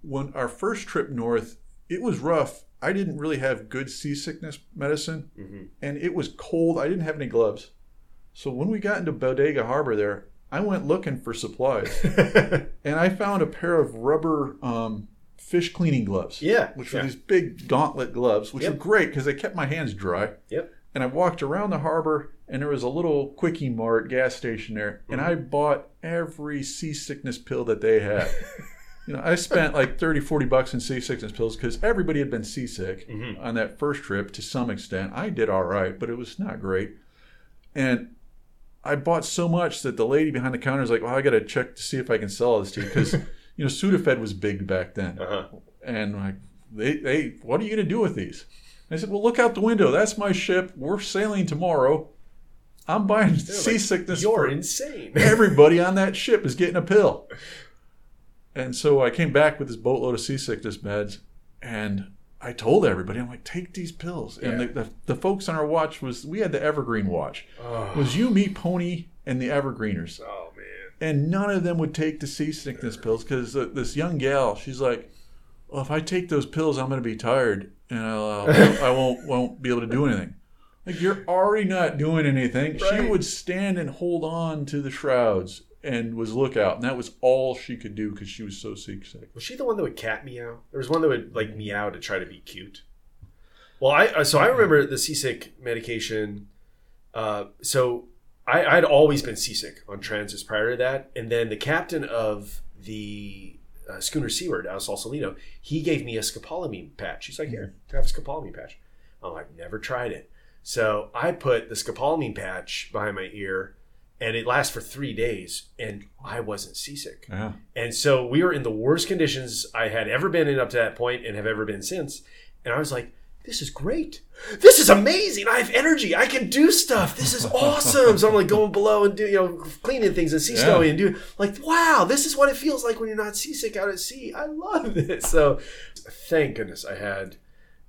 Speaker 3: when our first trip north, it was rough. I didn't really have good seasickness medicine,
Speaker 2: Mhm.
Speaker 3: and it was cold. I didn't have any gloves. So when we got into Bodega Harbor there, I went looking for supplies, and I found a pair of rubber um, fish cleaning gloves.
Speaker 2: yeah,
Speaker 3: Which
Speaker 2: yeah.
Speaker 3: were these big gauntlet gloves, which
Speaker 2: Yep.
Speaker 3: were great because they kept my hands dry.
Speaker 2: Yep.
Speaker 3: And I walked around the harbor, and there was a little quickie mart gas station there, and
Speaker 2: Mm-hmm.
Speaker 3: I bought every seasickness pill that they had. you know, I spent like 30, 40 bucks in seasickness pills because everybody had been seasick
Speaker 2: Mhm.
Speaker 3: on that first trip to some extent. I did all right, but it was not great. And I bought so much that the lady behind the counter is like, "Well, I got to check to see if I can sell this to you because you know Sudafed was big back then."
Speaker 2: Uh-huh.
Speaker 3: And like, they, they, what are you going to do with these? I said, well, look out the window. That's my ship. We're sailing tomorrow. I'm buying
Speaker 2: They're like,
Speaker 3: seasickness.
Speaker 2: You're
Speaker 3: for
Speaker 2: insane.
Speaker 3: everybody on that ship is getting a pill. And so I came back with this boatload of seasickness meds, and I told everybody, I'm like, take these pills. And
Speaker 2: Yeah.
Speaker 3: the, the, the folks on our watch was, we had the Evergreen watch.
Speaker 2: oh,
Speaker 3: It was you, me, Pony, and the Evergreeners
Speaker 2: oh man.
Speaker 3: and none of them would take the seasickness pills because this young gal, she's like, "Well, if I take those pills, I'm going to be tired and I'll, uh, I won't won't be able to do anything." Like you're already not doing anything. She would stand and hold on to the shrouds and was lookout, and that was all she could do because she was so seasick.
Speaker 2: Was she the one that would cat meow? There was one that would like meow to try to be cute. Well, I uh, so I remember the seasick medication. Uh, so I, I'd always been seasick on transits prior to that, and then the captain of the uh, schooner Seaward out of Sausalito, he gave me a scopolamine patch. He's like, "Here, have a scopolamine patch." I'm like, "Never tried it." So I put the scopolamine patch behind my ear, and it lasts for three days, and I wasn't seasick.
Speaker 3: Yeah,
Speaker 2: And so we were in the worst conditions I had ever been in up to that point and have ever been since. And I was like, this is great. This is amazing. I have energy. I can do stuff. This is awesome. so I'm like going below and do, you know, cleaning things and sea
Speaker 3: Yeah.
Speaker 2: and doing like, wow, this is what it feels like when you're not seasick out at sea. I love this. So thank goodness I had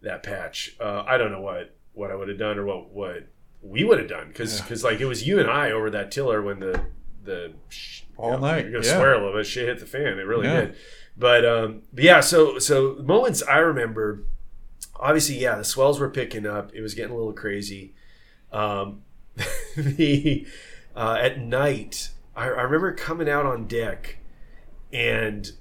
Speaker 2: that patch. Uh, I don't know what, what I would have done or what, what we would have done. Cause,
Speaker 3: Yeah.
Speaker 2: cause like it was you and I over that tiller when the, the,
Speaker 3: All
Speaker 2: you know,
Speaker 3: night,
Speaker 2: You're gonna
Speaker 3: yeah.
Speaker 2: swear a little bit. Shit hit the fan. It really
Speaker 3: Yeah.
Speaker 2: did. But um, but yeah. So so moments I remember. Obviously, yeah, the swells were picking up. It was getting a little crazy. Um, the uh, at night, I, I remember coming out on deck, and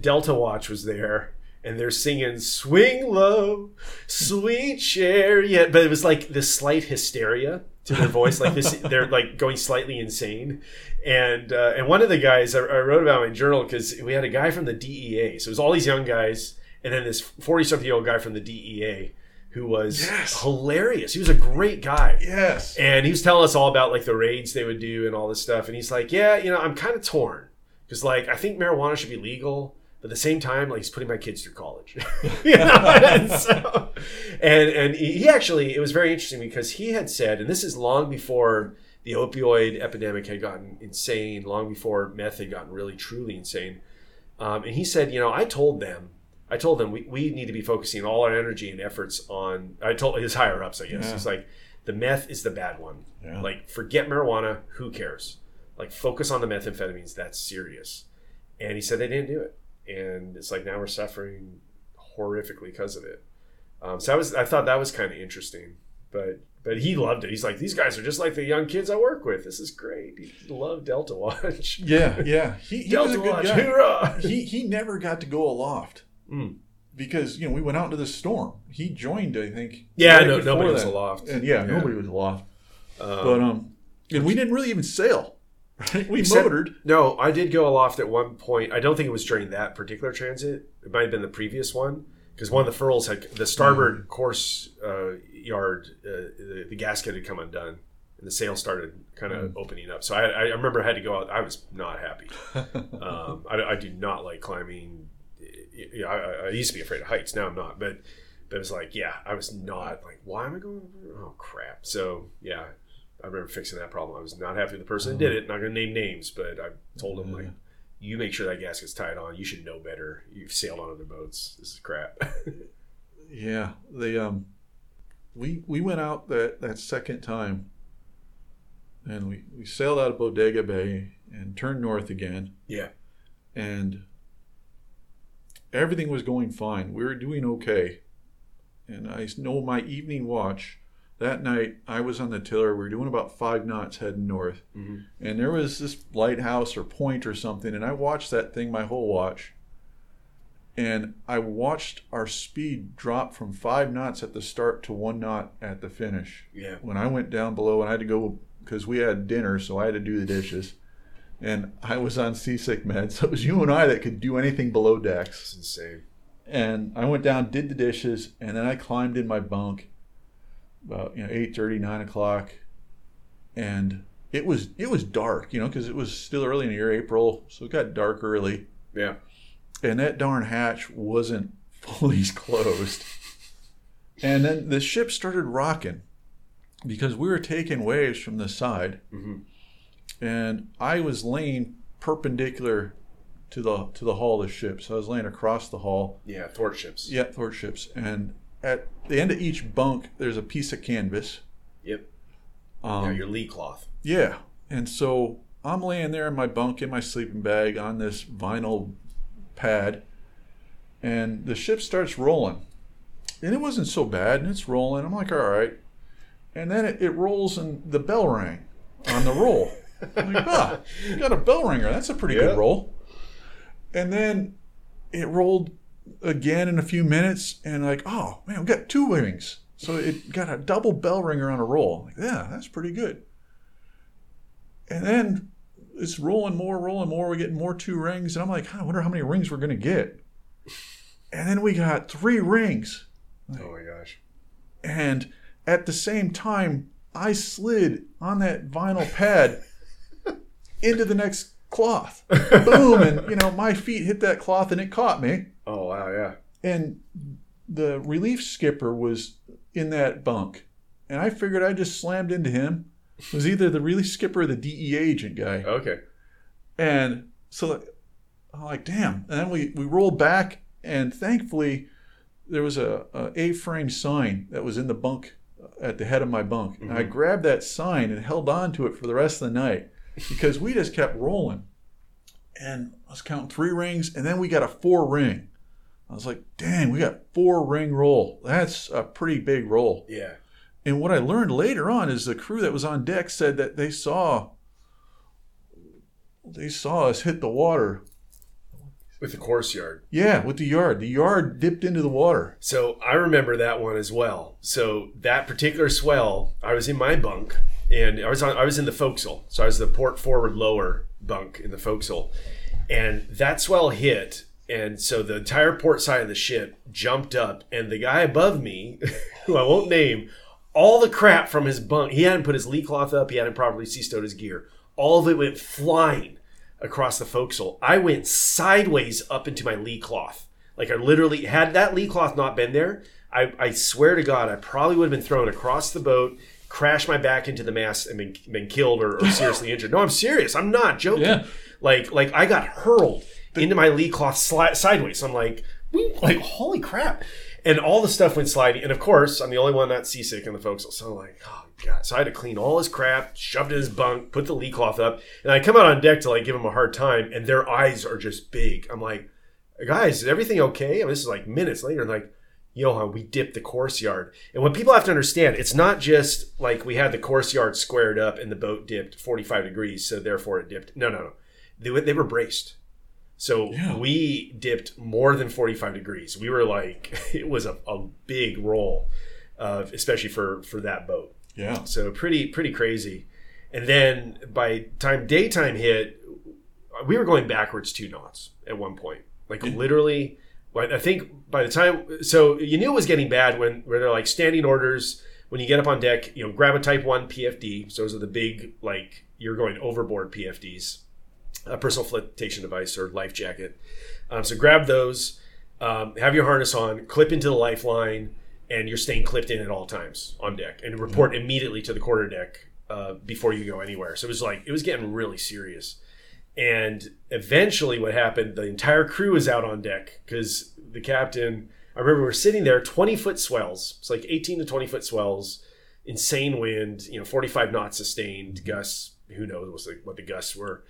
Speaker 2: Delta Watch was there. And they're singing "Swing Low, Sweet Chariot," but it was like this slight hysteria to their voice, like this. They're like going slightly insane, and uh, and one of the guys I, I wrote about in my journal because we had a guy from the DEA, so it was all these young guys, and then this forty something year old guy from the DEA who was
Speaker 3: Yes.
Speaker 2: hilarious. He was a great guy,
Speaker 3: yes,
Speaker 2: and he was telling us all about like the raids they would do and all this stuff. And he's like, "Yeah, you know, I'm kind of torn because like I think marijuana should be legal." At the same time, like he's putting my kids through college, you know. and, so, and and he actually, it was very interesting because he had said, and this is long before the opioid epidemic had gotten insane, long before meth had gotten really truly insane. Um, and he said, you know, I told them, I told them we, we need to be focusing all our energy and efforts on. I told his higher ups, I guess.
Speaker 3: Yeah.
Speaker 2: He's like, the meth is the bad one.
Speaker 3: Yeah.
Speaker 2: Like, forget marijuana. Who cares? Like, focus on the methamphetamines. That's serious. And he said they didn't do it, and it's like now we're suffering horrifically because of it. Um, so I was, I thought that was kind of interesting, but but he loved it. He's like, these guys are just like the young kids I work with. This is great. He loved Delta Watch.
Speaker 3: yeah, yeah. He, he was
Speaker 2: Delta
Speaker 3: a good
Speaker 2: Watch,
Speaker 3: guy.
Speaker 2: hoorah!
Speaker 3: He he never got to go aloft.
Speaker 2: Mm.
Speaker 3: because you know we went out into the storm. He joined, I think.
Speaker 2: Yeah,
Speaker 3: right
Speaker 2: no, nobody was aloft.
Speaker 3: and yeah,
Speaker 2: Yeah.
Speaker 3: nobody was aloft.
Speaker 2: Um,
Speaker 3: But um, and we didn't really even sail. Right? We
Speaker 2: Except-
Speaker 3: motored.
Speaker 2: No, I did go aloft at one point. I don't think it was during that particular transit. It might have been the previous one because one of the furls had the starboard course uh, yard. Uh, the, the gasket had come undone, and the sail started kind of opening up. So I, I remember I had to go out. I was not happy. Um, I, I do not like climbing. I, I used to be afraid of heights. Now I'm not. But but it was like, yeah, I was not like, why am I going? over- Oh crap! So yeah, I remember fixing that problem. I was not happy with the person that did it. Not going to name names, but I told him like, you make sure that gasket's tied on. You should know better. You've sailed on other boats. This is crap.
Speaker 3: Yeah, they um, we we went out that that second time, and we we sailed out of Bodega Bay and turned north again,
Speaker 2: yeah.
Speaker 3: and everything was going fine. We were doing okay, and I know my evening watch. That night, I was on the tiller. We were doing about five knots heading north,
Speaker 2: Mhm.
Speaker 3: and there was this lighthouse or point or something, and I watched that thing my whole watch. And I watched our speed drop from five knots at the start to one knot at the finish.
Speaker 2: Yeah.
Speaker 3: When I went down below and I had to go because we had dinner, so I had to do the dishes. And I was on seasick meds, so it was you and I that could do anything below decks
Speaker 2: It's insane.
Speaker 3: and I went down, did the dishes, and then I climbed in my bunk about you know eight thirty, nine o'clock, and it was it was dark, you know, because it was still early in the year, April, so it got dark early,
Speaker 2: Yeah.
Speaker 3: and that darn hatch wasn't fully closed, and then the ship started rocking because we were taking waves from the side,
Speaker 2: Mhm.
Speaker 3: and I was laying perpendicular to the to the hull of the ship, so I was laying across the hull.
Speaker 2: Yeah. Thwart ships.
Speaker 3: Yeah, thwart ships. And at the end of each bunk, there's a piece of canvas.
Speaker 2: Yep.
Speaker 3: Um,
Speaker 2: yeah. Your lee cloth.
Speaker 3: yeah. And so I'm laying there in my bunk in my sleeping bag on this vinyl pad, and the ship starts rolling. And it wasn't so bad, and it's rolling. I'm like, all right. And then it, it rolls, and the bell rang on the roll. I'm like, ah, you got a bell ringer. That's a pretty
Speaker 2: Yeah.
Speaker 3: good roll. And then it rolled again in a few minutes, and like, oh man, we got two rings. So it got a double bell ringer on a roll. Like, yeah, that's pretty good. And then it's rolling more, rolling more. We're getting more two rings, and I'm like, I wonder how many rings we're gonna get. And then we got three rings,
Speaker 2: Oh my gosh.
Speaker 3: and at the same time, I slid on that vinyl pad into the next cloth. Boom, and you know my feet hit that cloth, and it caught me.
Speaker 2: Oh wow. Yeah.
Speaker 3: And the relief skipper was in that bunk, and I figured I just slammed into him. It was either the relief skipper or the DEA agent guy.
Speaker 2: Okay.
Speaker 3: And so I'm like, damn. And then we, we rolled back, and thankfully, there was a, a A-frame sign that was in the bunk at the head of my bunk. And I mm-hmm. grabbed that sign and held on to it for the rest of the night because we just kept rolling. And I was counting three rings, and then we got a four ring. I was like, dang, we got four ring roll. That's a pretty big roll.
Speaker 2: Yeah.
Speaker 3: And what I learned later on is the crew that was on deck said that they saw they saw us hit the water.
Speaker 2: With the course yard.
Speaker 3: Yeah, with the yard. The yard dipped into the water.
Speaker 2: So I remember that one as well. So that particular swell, I was in my bunk, and I was on, I was in the forecastle. So I was the port forward lower bunk in the forecastle, and that swell hit, and so the entire port side of the ship jumped up, and the guy above me, who I won't name, all the crap from his bunk, he hadn't put his lee cloth up, he hadn't properly sea stowed his gear. All of it went flying across the forecastle. I went sideways up into my lee cloth. Like I literally had that lee cloth not been there, I, I swear to God, I probably would have been thrown across the boat, crashed my back into the mast, and been, been killed or, or seriously injured. No, I'm serious. I'm not joking.
Speaker 3: Yeah.
Speaker 2: Like like I got hurled into my lee cloth sideways. I'm like, like holy crap. And all the stuff went sliding. And of course, I'm the only one not seasick in the forecastle. So like, oh god. So I had to clean all his crap, shoved in his bunk, put the lee cloth up, and I come out on deck to like give him a hard time, and their eyes are just big. I'm like, guys, is everything okay? And this is like minutes later, like, Johan, we dipped the course yard. And what people have to understand, it's not just like we had the course yard squared up and the boat dipped 45 degrees, so therefore it dipped. No, no, no. They, they were braced. So
Speaker 3: Yeah.
Speaker 2: we dipped more than 45 degrees. We were like, it was a, a big roll, uh, especially for, for that boat.
Speaker 3: Yeah.
Speaker 2: So pretty pretty crazy. And then by time daytime hit, we were going backwards two knots at one point. Like literally, like, I think by the time so you knew it was getting bad when where they're like standing orders when you get up on deck, you know, grab a Type One PFD. So those are the big like you're going overboard PFDs, a personal flotation device or life jacket. Um, so grab those, um, have your harness on, clip into the lifeline, and you're staying clipped in at all times on deck, and report immediately to the quarter deck uh, before you go anywhere. So it was like it was getting really serious. And eventually, what happened? The entire crew was out on deck because the captain. I remember we were sitting there, twenty foot swells. It's like eighteen to twenty foot swells, insane wind. You know, forty five knots sustained, gusts. Who knows what the, what the gusts were?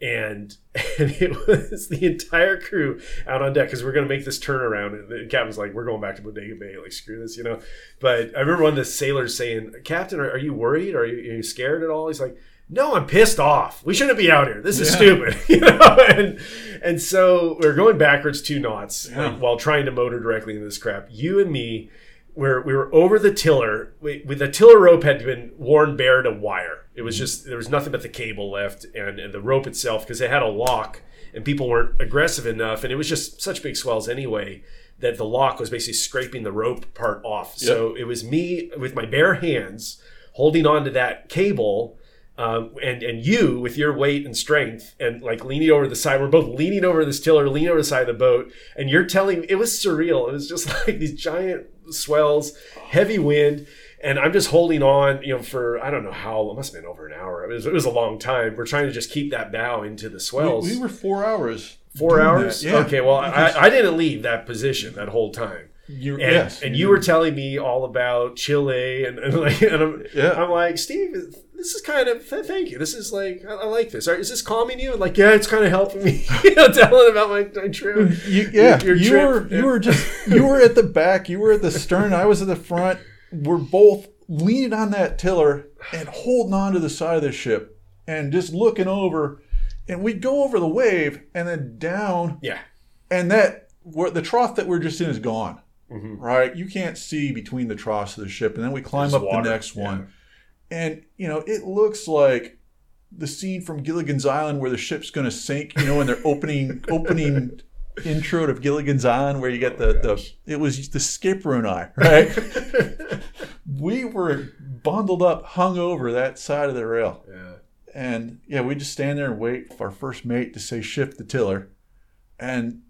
Speaker 2: And and it was the entire crew out on deck because we're going to make this turnaround. And the captain's like we're going back to bodega bay like screw this you know? But i remember one of the sailors saying captain are, are you worried? Are you, are you, scared at all? He's like no i'm pissed off. We shouldn't be out here. This is
Speaker 3: Yeah.
Speaker 2: stupid you know? And and so we're going backwards two knots
Speaker 3: Yeah.
Speaker 2: like, while trying to motor directly into this crap. You and me where we were over the tiller. We, with the tiller rope had been worn bare to wire. It was just there was nothing but the cable left and, and the rope itself because it had a lock and people weren't aggressive enough and it was just such big swells anyway that the lock was basically scraping the rope part off. So it was me with my bare hands holding on to that cable. Um, and and you with your weight and strength and like leaning over the side, we're both leaning over this tiller, leaning over the side of the boat, and you're telling me it was surreal. It was just like these giant swells, heavy wind, and I'm just holding on, you know, for I don't know how it must have been over an hour. It was, it was a long time. We're trying to just keep that bow into the swells.
Speaker 3: We, we were four hours.
Speaker 2: Four hours.
Speaker 3: yeah.
Speaker 2: Okay, well, I, I didn't leave that position that whole time.
Speaker 3: you're-
Speaker 2: And,
Speaker 3: yes,
Speaker 2: and you were telling me all about Chile, and, and like, and I'm,
Speaker 3: Yeah.
Speaker 2: I'm like, Steve, this is kind of thank you. This is like, I, I like this. Is this calming you? Like, yeah, it's kind of helping me. you know, telling about my, my trip.
Speaker 3: You, yeah,
Speaker 2: your
Speaker 3: you
Speaker 2: trip.
Speaker 3: were you were just you were at the back, you were at the stern, I was at the front. We're both leaning on that tiller and holding on to the side of the ship and just looking over. And we'd go over the wave and then down,
Speaker 2: Yeah,
Speaker 3: and that where the trough that we're just in is gone.
Speaker 2: Mhm.
Speaker 3: Right, you can't see between the troughs of the ship, and then we climb
Speaker 2: There's
Speaker 3: up
Speaker 2: water,
Speaker 3: the next
Speaker 2: yeah.
Speaker 3: And you know it looks like the scene from Gilligan's Island where the ship's going to sink. You know, when they're opening opening intro to Gilligan's Island, where you get oh, the the it was the skipper and I, right? we were bundled up, hung over that side of the rail,
Speaker 2: yeah.
Speaker 3: and yeah, we just stand there and wait for our first mate to say shift the tiller, and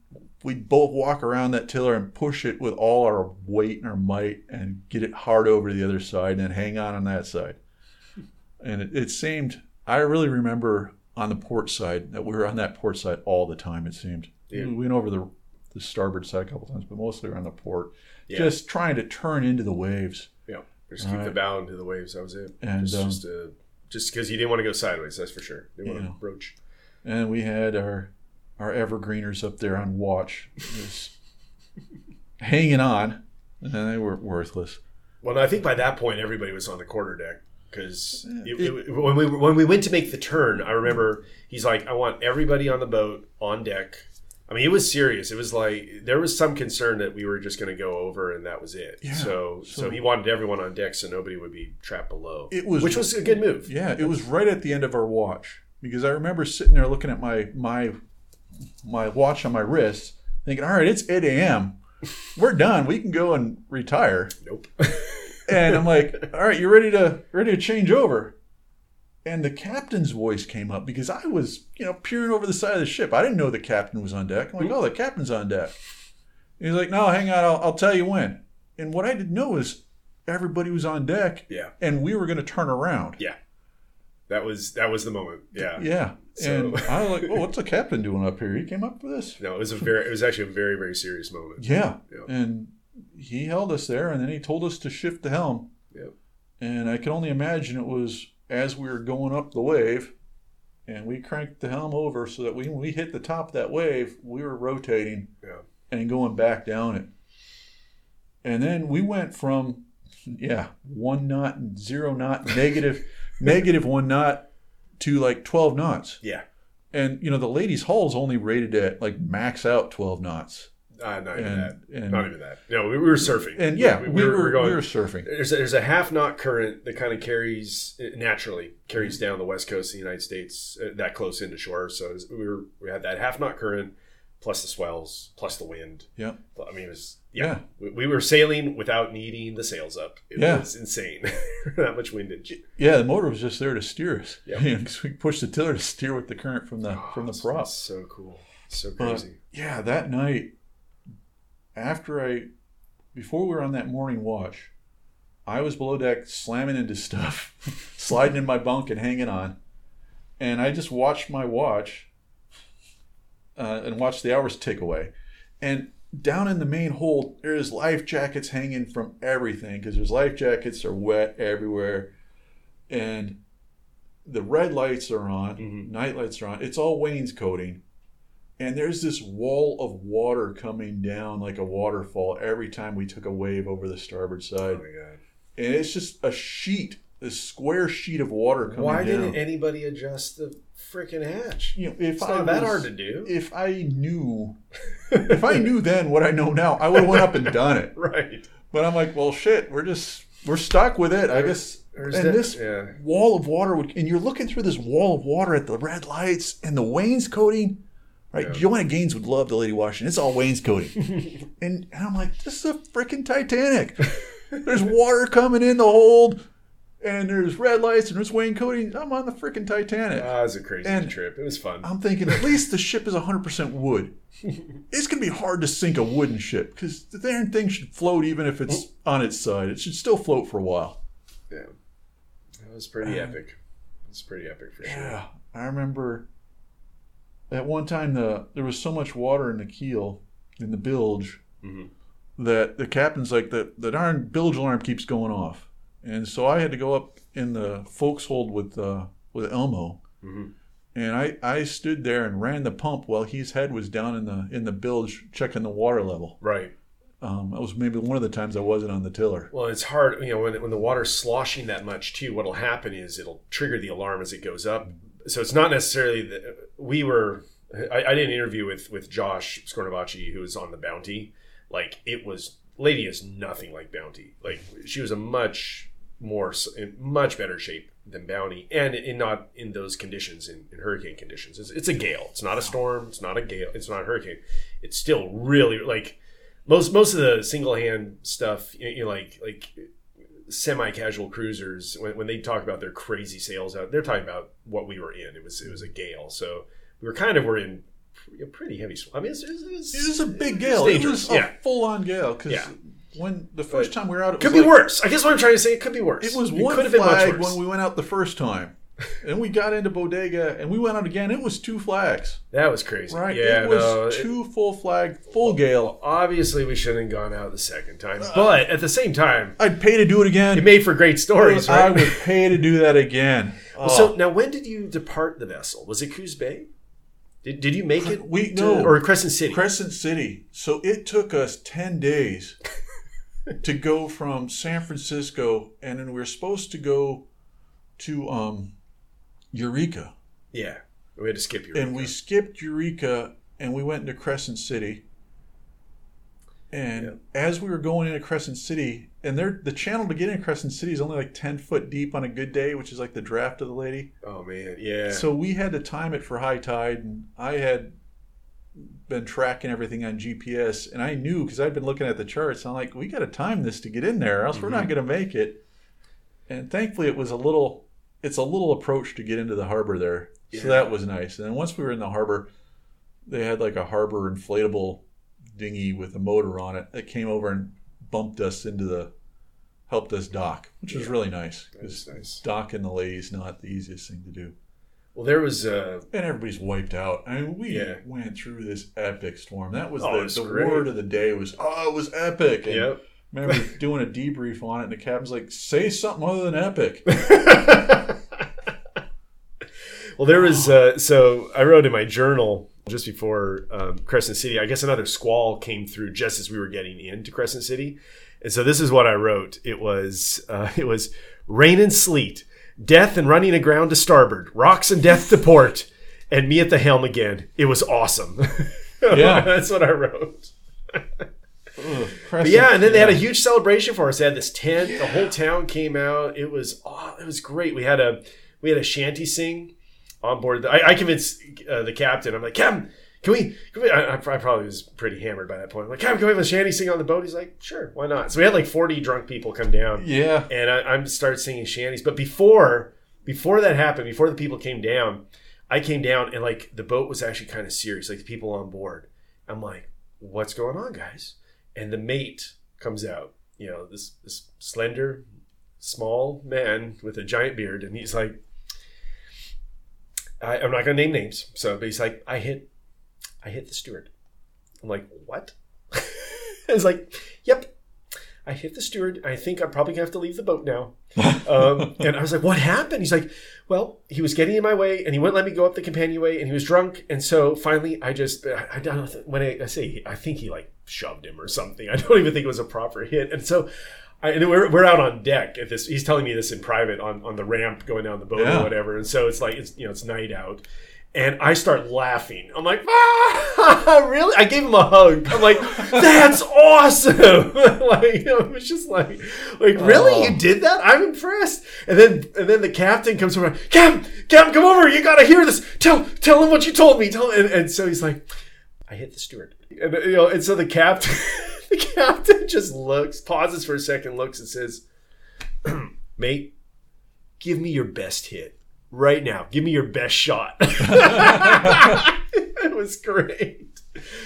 Speaker 3: we'd both walk around that tiller and push it with all our weight and our might and get it hard over to the other side and then hang on on that side. And it, it seemed, I really remember on the port side that we were on that port side all the time, it seemed.
Speaker 2: Yeah.
Speaker 3: We went over the, the starboard side a couple times, but mostly around the port,
Speaker 2: Yeah.
Speaker 3: just trying to turn into the waves.
Speaker 2: Yeah, just keep
Speaker 3: All
Speaker 2: the bow into the waves. That was it.
Speaker 3: And,
Speaker 2: just
Speaker 3: um,
Speaker 2: just uh, just because you didn't want to go sideways. That's for sure. You didn't
Speaker 3: Yeah.
Speaker 2: want to broach.
Speaker 3: And we had our our evergreeners up there on watch, just hanging on, and they were worthless.
Speaker 2: Well, no, I think by that point everybody was on the quarter deck because when we when we went to make the turn, I remember he's like, "I want everybody on the boat on deck." I mean, it was serious. It was like there was some concern that we were just going to go over and that was it.
Speaker 3: Yeah.
Speaker 2: So, so
Speaker 3: So-
Speaker 2: he wanted everyone on deck so nobody would be trapped below.
Speaker 3: It was
Speaker 2: which was a good move.
Speaker 3: Yeah, it was right at the end of our watch because I remember sitting there looking at my my my watch on my wrist, thinking, "All right, it's eight a.m. We're done. We can go and retire."
Speaker 2: Nope.
Speaker 3: And I'm like, "All right, you're ready to ready to change over?" And the captain's voice came up because I was, you know, peering over the side of the ship. I didn't know the captain was on deck. I'm like, "Oh, the captain's on deck." He's like, "No, hang on. I'll, I'll tell you when." And what I didn't know is everybody was on deck,
Speaker 2: yeah,
Speaker 3: and we were going to turn around. Yeah.
Speaker 2: That was that was the moment. Yeah.
Speaker 3: Yeah.
Speaker 2: So-
Speaker 3: And I was like, oh, what's the captain doing up here? He came up for this?
Speaker 2: No, it was a very. It was actually a very very serious moment.
Speaker 3: Yeah.
Speaker 2: Yeah.
Speaker 3: And he held us there and then he told us to shift the helm.
Speaker 2: Yep.
Speaker 3: And I can only imagine it was as we were going up the wave and we cranked the helm over so that when we hit the top of that wave, we were rotating
Speaker 2: Yeah.
Speaker 3: and going back down it. And then we went from, yeah, one knot, zero knot, negative, negative one knot to like 12 knots.
Speaker 2: Yeah.
Speaker 3: And you know the ladies' hull's only rated at like max out twelve knots.
Speaker 2: Uh, not even
Speaker 3: And
Speaker 2: that.
Speaker 3: and
Speaker 2: Not even that. No, we, we were surfing.
Speaker 3: and yeah,
Speaker 2: we,
Speaker 3: we,
Speaker 2: we
Speaker 3: were,
Speaker 2: were going.
Speaker 3: we were surfing.
Speaker 2: There's a, there's a half knot current that kind of carries naturally carries down the west coast of the United States uh, that close into shore. So was- we were we had that half knot current plus the swells plus the wind.
Speaker 3: Yeah.
Speaker 2: I mean it was yeah. We, we were sailing without needing the sails up. It
Speaker 3: Yeah.
Speaker 2: was insane. that much wind windage.
Speaker 3: Yeah, the motor was just there to steer us. Yeah, we pushed the tiller to steer with the current from the from the
Speaker 2: Oh,
Speaker 3: prop.
Speaker 2: So cool. So
Speaker 3: But,
Speaker 2: crazy.
Speaker 3: yeah, that night, after I, before we were on that morning watch, I was below deck slamming into stuff, sliding in my bunk and hanging on. And I just watched my watch uh, and watched the hours tick away. And down in the main hold, there's life jackets hanging from everything because there's life jackets are wet everywhere. And the red lights are on,
Speaker 2: Mhm.
Speaker 3: night lights are on. It's all wainscoting. And there's this wall of water coming down like a waterfall every time we took a wave over the starboard side.
Speaker 2: Oh my god!
Speaker 3: And it's just a sheet, a square sheet of water coming
Speaker 2: Why
Speaker 3: down.
Speaker 2: didn't anybody adjust the freaking hatch?
Speaker 3: you know, if
Speaker 2: It's
Speaker 3: I
Speaker 2: not that
Speaker 3: was-
Speaker 2: hard to do,
Speaker 3: If I knew, if I knew then what I know now, I would have went up and done it.
Speaker 2: right?
Speaker 3: But I'm like, well, shit, we're just we're stuck with it. I guess. And
Speaker 2: that-
Speaker 3: this
Speaker 2: yeah.
Speaker 3: wall of water would, and you're looking through this wall of water at the red lights and the wainscoting. Right,
Speaker 2: Yeah.
Speaker 3: Joanna Gaines would love the Lady Washington. It's all wainscoting, and, and I'm like, this is a freaking Titanic. There's water coming in the hold, and there's red lights and there's wainscoting. I'm on the freaking Titanic.
Speaker 2: Ah, it was a crazy
Speaker 3: And-
Speaker 2: trip. It was fun.
Speaker 3: I'm thinking at least the ship is 100% wood. It's going to be hard to sink a wooden ship because the darn thing should float even if it's on its side. It should still float for a while.
Speaker 2: yeah, That was pretty epic. It was pretty epic for sure.
Speaker 3: Yeah, I remember at one time the there was so much water in the keel in the bilge
Speaker 2: Mhm.
Speaker 3: that the captain's like the the darn bilge alarm keeps going off, and so I had to go up in the folks hold with uh, with Elmo,
Speaker 2: Mhm.
Speaker 3: and I I stood there and ran the pump while his head was down in the in the bilge checking the water level.
Speaker 2: Right.
Speaker 3: Um, that was maybe one of the times I wasn't on the tiller.
Speaker 2: Well, it's hard, you know, when, when the water's sloshing that much too, what'll happen is it'll trigger the alarm as it goes up. So it's not necessarily that we were, I, I did an interview with, with Josh Scornavacchi, who was on the Bounty. Like it was, Lady is nothing like Bounty. Like she was a much more, in much better shape than Bounty and in not in those conditions, in, in hurricane conditions. It's, it's a gale. It's not a storm. It's not a gale. It's not a hurricane. It's still really like, most most of the single hand stuff, you you know, like like semi casual cruisers, when, when they talk about their crazy sails out, they're talking about what we were in. It was it was a gale, so we were kind of were in a pretty heavy. sw- I mean, it's, it's, it's,
Speaker 3: It was a big gale. It was a
Speaker 2: yeah,
Speaker 3: full on gale because
Speaker 2: Yeah.
Speaker 3: when the first time we were out, it
Speaker 2: could be
Speaker 3: like-
Speaker 2: worse. I guess what I'm trying to say, it could be worse.
Speaker 3: It was one
Speaker 2: could have been much worse.
Speaker 3: when we went out the first time. and we got into Bodega and we went out again. It was two flags.
Speaker 2: that was crazy.
Speaker 3: Right?
Speaker 2: Yeah,
Speaker 3: it was
Speaker 2: no, it-
Speaker 3: two full flag, full gale.
Speaker 2: obviously we shouldn't have gone out the second time, but at the same time,
Speaker 3: I'd pay to do it again.
Speaker 2: it made for great stories,
Speaker 3: I
Speaker 2: right?
Speaker 3: would pay to do that again.
Speaker 2: Well, So now, when did you depart the vessel? Was it Coos Bay? Did, did you make it?
Speaker 3: We-
Speaker 2: to-
Speaker 3: no.
Speaker 2: or Crescent City.
Speaker 3: Crescent City. So it took us 10 days to go from San Francisco, and then we were supposed to go to um, Eureka.
Speaker 2: yeah, we had to skip your.
Speaker 3: and we skipped Eureka and we went into Crescent City. And
Speaker 2: Yeah.
Speaker 3: as we were going into Crescent City, and there the channel to get into Crescent City is only like ten foot deep on a good day, which is like the draft of the lady.
Speaker 2: Oh man, yeah.
Speaker 3: So we had to time it for high tide, and I had been tracking everything on GPS, and I knew because I'd been looking at the charts. I'm like, we got to time this to get in there, or else we're not mm-hmm. going to make it. And thankfully, it was a little, it's a little approach to get into the harbor there,
Speaker 2: Yeah.
Speaker 3: so that was nice. And then once we were in the harbor, they had like a harbor inflatable dinghy with a motor on it that came over and bumped us into the, helped us dock, which was really nice because
Speaker 2: nice.
Speaker 3: docking the lady is not the easiest thing to do
Speaker 2: Well, there was. Uh,
Speaker 3: and everybody's wiped out. I mean, we
Speaker 2: Yeah.
Speaker 3: went through this epic storm. That was
Speaker 2: Oh,
Speaker 3: the, the word of the day was, oh, it was epic. And
Speaker 2: yep.
Speaker 3: Remember doing a debrief on it, and the captain's like, say something other than epic.
Speaker 2: well, there was. Uh, so I wrote in my journal just before um, Crescent City. I guess another squall came through just as we were getting into Crescent City, and so this is what I wrote. It was. Uh, it was rain and sleet, death and running aground to starboard, rocks and death to port, and me at the helm again. It was awesome.
Speaker 3: Yeah.
Speaker 2: that's what I wrote.
Speaker 3: Ugh,
Speaker 2: But yeah, and then they had a huge celebration for us. They had this tent. The whole town came out. It was oh, it was great. We had a we had a shanty sing on board. I, I convinced uh, the captain. I'm like, Captain, can we? Can we I, I probably was pretty hammered by that point. I'm like, Captain, can we have a shanty sing on the boat? He's like, Sure, why not? So we had like 40 drunk people come down,
Speaker 3: Yeah.
Speaker 2: and I, I'm start singing shanties. But before before that happened, before the people came down, I came down and like the boat was actually kind of serious. Like the people on board, I'm like, what's going on, guys? And the mate comes out you know, this this slender, small man with a giant beard, and he's like, I, I'm not gonna name names, so but he's like, I hit, I hit the steward. I'm like, what? it's like, yep, I hit the steward. I think I'm probably gonna have to leave the boat now. Um, and I was like, what happened? He's like, well, he was getting in my way and he wouldn't let me go up the companionway and he was drunk. And so finally, I just, I, I don't know, when I, I say, I think he like shoved him or something. I don't even think it was a proper hit. And so, I, and we're, we're out on deck at this. He's telling me this in private on, on the ramp going down the boat
Speaker 3: Yeah.
Speaker 2: or whatever. And so it's like, it's, you know, it's night out. And I start laughing. I'm like, ah, really? I gave him a hug. I'm like, that's awesome. like, it was just like, like, really?
Speaker 3: Oh.
Speaker 2: You did that? I'm impressed. And then, and then the captain comes over. Captain, Captain, come over. You gotta hear this. Tell, tell him what you told me. Tell. And, and so he's like, I hit the steward. And you know, and so the captain, the captain just looks, pauses for a second, looks, and says, "Mate, give me your best hit right now. Give me your best shot." it was great.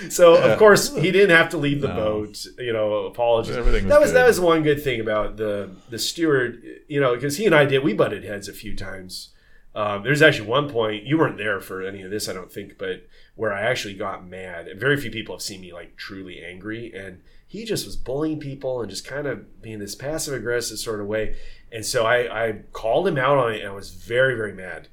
Speaker 2: So
Speaker 3: Yeah.
Speaker 2: of course he didn't have to leave the
Speaker 3: No.
Speaker 2: boat. You know, apologies.
Speaker 3: Everything was
Speaker 2: that was
Speaker 3: good.
Speaker 2: that was one good thing about the the steward. You know, because he and I did we butted heads a few times. Um, there's actually one point you weren't there for any of this, I don't think, but where I actually got mad. And very few people have seen me like truly angry. And he just was bullying people and just kind of being this passive aggressive sort of way. And so I, I called him out on it, and I was very very mad.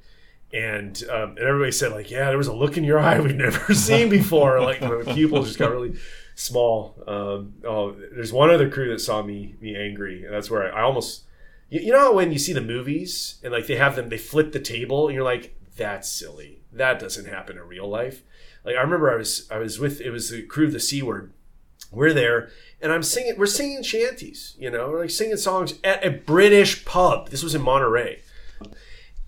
Speaker 2: And um, and everybody said like, yeah, there was a look in your eye we've never seen before. like my pupils just got really small. Um, oh, there's one other crew that saw me me angry, and that's where I, I almost. You, you know when you see the movies and like they have them, they flip the table, and you're like, that's silly. That doesn't happen in real life. Like I remember I was I was with it was the crew of the Word. We're there, and I'm singing. We're singing shanties. You know, we're like singing songs at a British pub. This was in Monterey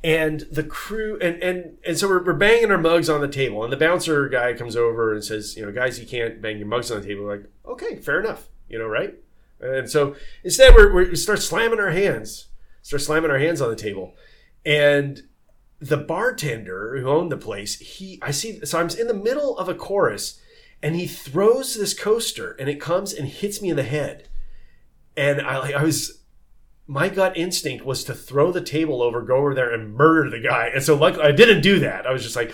Speaker 2: and the crew and and and so we're, we're banging our mugs on the table and the bouncer guy comes over and says you know guys you can't bang your mugs on the table we're like okay fair enough you know right and so instead we're, we start slamming our hands start slamming our hands on the table and the bartender who owned the place he i see so i'm in the middle of a chorus and he throws this coaster and it comes and hits me in the head and i like i was my gut instinct was to throw the table over, go over there and murder the guy. And so, luckily, I didn't do that. I was just like,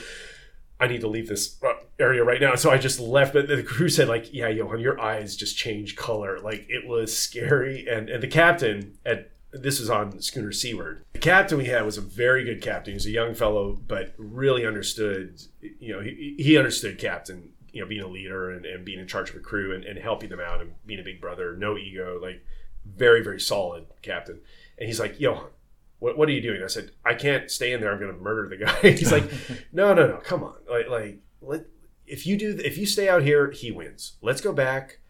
Speaker 2: I need to leave this uh, area right now. So I just left. But the crew said, like, yeah, Johan, your eyes just change color. Like it was scary. And and the captain at this was on schooner Seaward. The captain we had was a very good captain. He was a young fellow, but really understood. You know, he, he understood captain. You know, being a leader and, and being in charge of a crew and, and helping them out and being a big brother, no ego, like very very solid captain and he's like johan what, what are you doing? I said i can't stay in there. I'm going to murder the guy. He's like no no no come on. Like, like let, if you do if you stay out here he wins. Let's go back.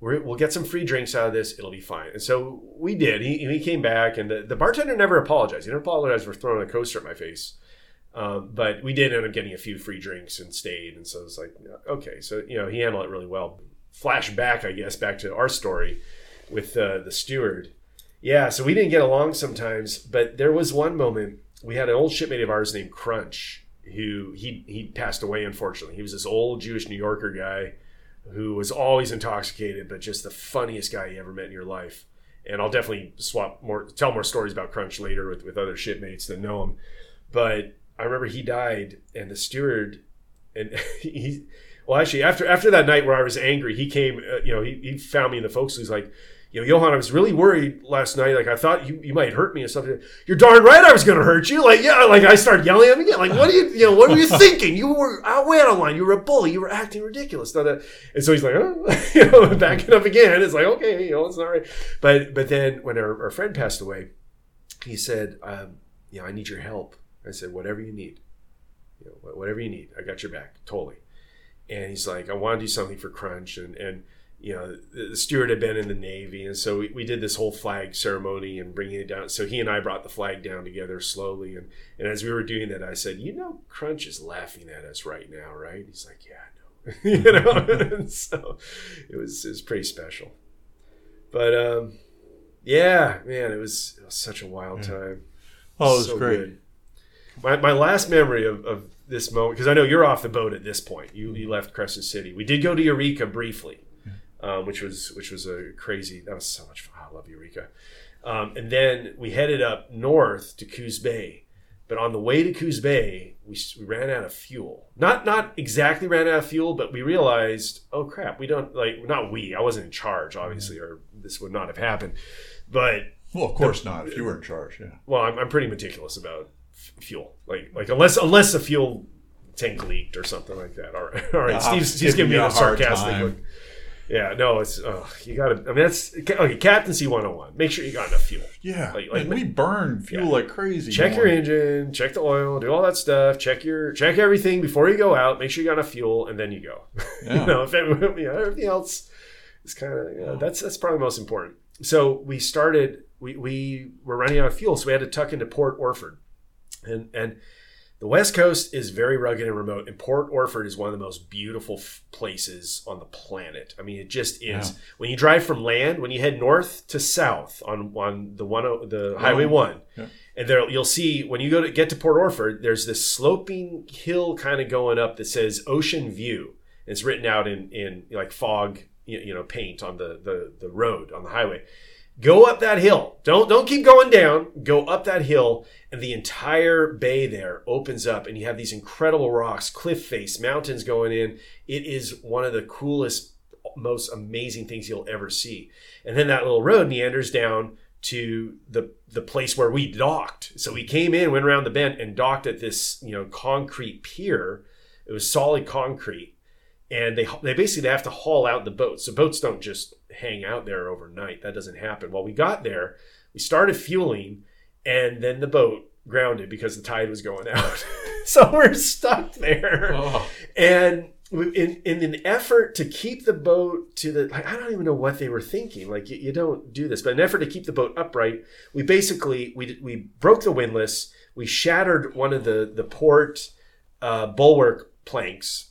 Speaker 2: We're, we'll get some free drinks out of this. It'll be fine. And so we did. He, he came back and the, the bartender never apologized. He never apologized for throwing a coaster at my face. Um, but we did end up getting a few free drinks and stayed. And so it's like okay. So you know he handled it really well. Flash back i guess back to our story with uh, the steward. Yeah, so we didn't get along sometimes, but there was one moment we had an old shipmate of ours named Crunch, who he he passed away unfortunately. He was this old Jewish New Yorker guy who was always intoxicated, but just the funniest guy you ever met in your life. And I'll definitely swap more, tell more stories about Crunch later with, with other shipmates that know him. But I remember he died, and the steward, and he, well, actually, after after that night where I was angry, he came, uh, you know, he, he found me in the folks. He's like, you know, Johan, I was really worried last night. Like, I thought you, you might hurt me or something. You're darn right I was going to hurt you. Like, yeah, like I started yelling at him again. Like, what are you, you know, what were you thinking? You were out way out of line. You were a bully. You were acting ridiculous. That. And so he's like, oh, you know, backing up again. It's like, okay, you know, it's all right. But, but then when our, our friend passed away, he said, um, you know, I need your help. I said, whatever you need, you know, whatever you need, I got your back, totally. And he's like, I want to do something for Crunch, and and you know, the, steward had been in the Navy, and so we, we did this whole flag ceremony and bringing it down. So he and I brought the flag down together slowly, and and as we were doing that, I said, you know, Crunch is laughing at us right now, right? He's like, yeah, I know, you know. and so it was it was pretty special, but um, yeah, man, it was, it was such a wild
Speaker 3: Yeah.
Speaker 2: time.
Speaker 3: Oh, it was
Speaker 2: So
Speaker 3: great.
Speaker 2: good. My, my last memory of, of this moment, because I know you're off the boat at this point. You, you left Crescent City. We did go to Eureka briefly, um, which was which was a crazy. That was so much fun. I love Eureka. Um, and then we headed up north to Coos Bay. But on the way to Coos Bay, we, we ran out of fuel. Not not exactly ran out of fuel, but we realized, oh crap, we don't like not we. I wasn't in charge, obviously, or this would not have happened. But
Speaker 3: Well, of course not. If you were in charge, yeah.
Speaker 2: well, I'm, I'm pretty meticulous about f- fuel. Like like unless unless the fuel tank leaked or something like that. All right, all right. Steve's, Steve's
Speaker 3: giving
Speaker 2: me a
Speaker 3: a
Speaker 2: sarcastic look. Yeah, no, it's oh, you got to. I mean, that's okay. Captaincy 101. Make sure you got enough fuel.
Speaker 3: Yeah,
Speaker 2: Like- like-
Speaker 3: and we burn fuel
Speaker 2: Yeah.
Speaker 3: like crazy.
Speaker 2: Check your engine, check the oil, do all that stuff. Check your check everything before you go out. Make sure you got enough fuel, and then you go.
Speaker 3: Yeah.
Speaker 2: you know, if everything, you know, everything else is kind of you know, that's that's probably most important. So we started. We we were running out of fuel, so we had to tuck into Port Orford, and and the West Coast is very rugged and remote, and Port Orford is one of the most beautiful f- places on the planet. I mean, it just is.
Speaker 3: Yeah.
Speaker 2: When you drive from land, when you head north to south on on the one the Highway One,
Speaker 3: Yeah.
Speaker 2: and there you'll see when you go to get to Port Orford, there's this sloping hill kind of going up that says Ocean View. And It's written out in in like fog, you you know, paint on the the the road on the highway. Go up that hill. Don't don't keep going down. Go up that hill, and the entire bay there opens up, and you have these incredible rocks, cliff face, mountains going in. It is one of the coolest, most amazing things you'll ever see. And then that little road meanders down to the the place where we docked. So we came in, went around the bend, and docked at this you know concrete pier. It was solid concrete, and they they basically have to haul out the boats. So boats don't just hang out there overnight. That doesn't happen. Well, we got there, we started fueling, and then the boat grounded because the tide was going out. so we're stuck there.
Speaker 3: Oh,
Speaker 2: And in, in an effort to keep the boat to the, like, I don't even know what they were thinking. Like you, you don't do this, but in an effort to keep the boat upright, we basically we we broke the windlass. We shattered one of the the port uh, bulwark planks,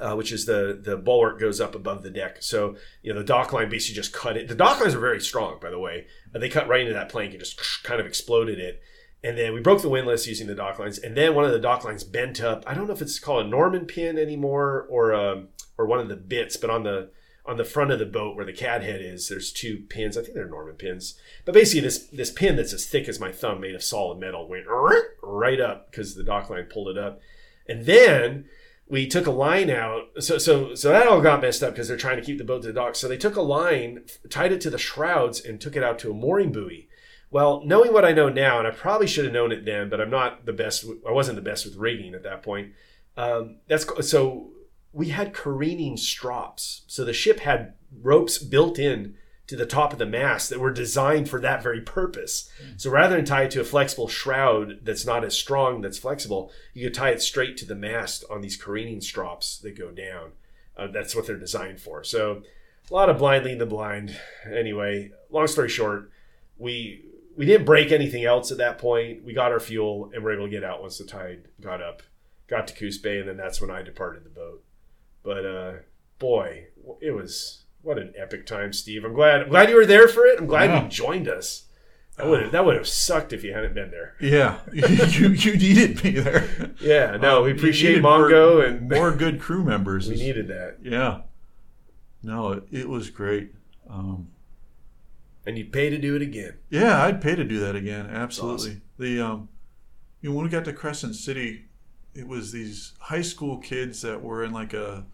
Speaker 2: uh, which is the the bulwark goes up above the deck. So you know the dock line basically just cut it. The dock lines are very strong, by the way. Uh, they cut right into that plank and just kind of exploded it. And then we broke the windlass using the dock lines. And then one of the dock lines bent up. I don't know if it's called a Norman pin anymore or um, or one of the bits, but on the on the front of the boat where the cathead is, there's two pins. I think they're Norman pins. But basically, this this pin that's as thick as my thumb, made of solid metal, went right up because the dock line pulled it up. And then we took a line out. So so so that all got messed up because they're trying to keep the boat to the dock. So they took a line, tied it to the shrouds, and took it out to a mooring buoy. Well, knowing what I know now, and I probably should have known it then, but I'm not the best. I wasn't the best with rigging at that point. Um, that's so we had careening strops. So the ship had ropes built in to the top of the mast that were designed for that very purpose. So rather than tie it to a flexible shroud that's not as strong, that's flexible, you could tie it straight to the mast on these careening strops that go down. Uh, that's what they're designed for. So a lot of blind leading the blind. Anyway, long story short, we we didn't break anything else at that point. We got our fuel and were able to get out once the tide got up. Got to Coos Bay, and then that's when I departed the boat. But uh, boy, it was what an epic time, Steve. I'm glad I'm glad you were there for it. I'm glad
Speaker 3: Yeah.
Speaker 2: you joined us. That would have that would have sucked if you hadn't been there.
Speaker 3: yeah, you you needed me there.
Speaker 2: Yeah, no, we
Speaker 3: You
Speaker 2: appreciate Mongo
Speaker 3: more,
Speaker 2: and
Speaker 3: more good crew members.
Speaker 2: we needed that.
Speaker 3: Yeah, no, it, it was great. Um,
Speaker 2: And you'd pay to do it again.
Speaker 3: Yeah, I'd pay to do that again. Absolutely. The um, you know, when we got to Crescent City, it was these high school kids that were in like a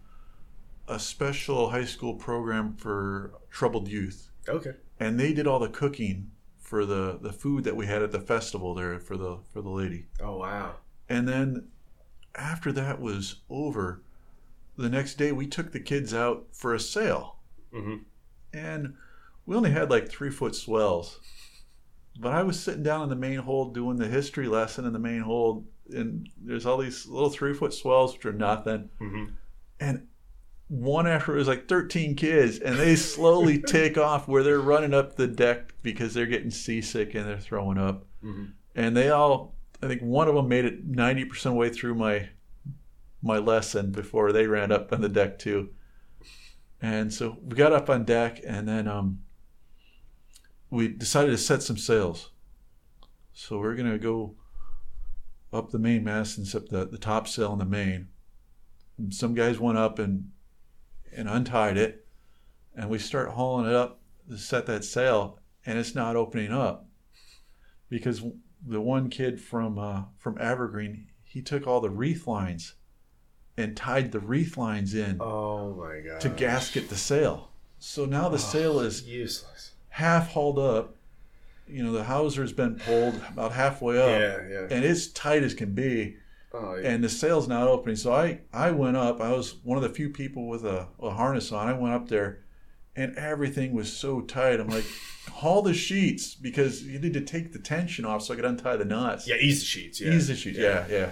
Speaker 3: a special high school program for troubled youth,
Speaker 2: Okay.
Speaker 3: and they did all the cooking for the the food that we had at the festival there for the for the lady.
Speaker 2: Oh wow.
Speaker 3: And then after that was over, the next day we took the kids out for a sail
Speaker 2: hmm
Speaker 3: and we only had like three foot swells. But I was sitting down in the main hold doing the history lesson in the main hold, and there's all these little three foot swells which are nothing.
Speaker 2: hmm
Speaker 3: And one after it was like 13 kids, and they slowly take off where they're running up the deck because they're getting seasick and they're throwing up.
Speaker 2: hmm
Speaker 3: And they all, I think one of them made it 90% of way through my my lesson before they ran up on the deck too. And so we got up on deck, and then um, we decided to set some sails. So we're gonna go up the main mast and set the, the top sail in the main. And some guys went up and and untied it, and we start hauling it up to set that sail. and it's not opening up because the one kid from uh, from Evergreen he took all the reef lines and tied the reef lines in
Speaker 2: Oh my god.
Speaker 3: to gasket the sail. So now the sail is
Speaker 2: useless.
Speaker 3: half hauled up. You know the hawser's been pulled about halfway up,
Speaker 2: Yeah, yeah.
Speaker 3: and it's tight as can be
Speaker 2: Oh, yeah.
Speaker 3: and the sail's not opening. So I, I went up. I was one of the few people with a, a harness on. I went up there, and everything was so tight. I'm like, haul the sheets because you need to take the tension off so I could untie the knots.
Speaker 2: yeah, ease the sheets. Yeah.
Speaker 3: ease the sheets. Yeah, yeah.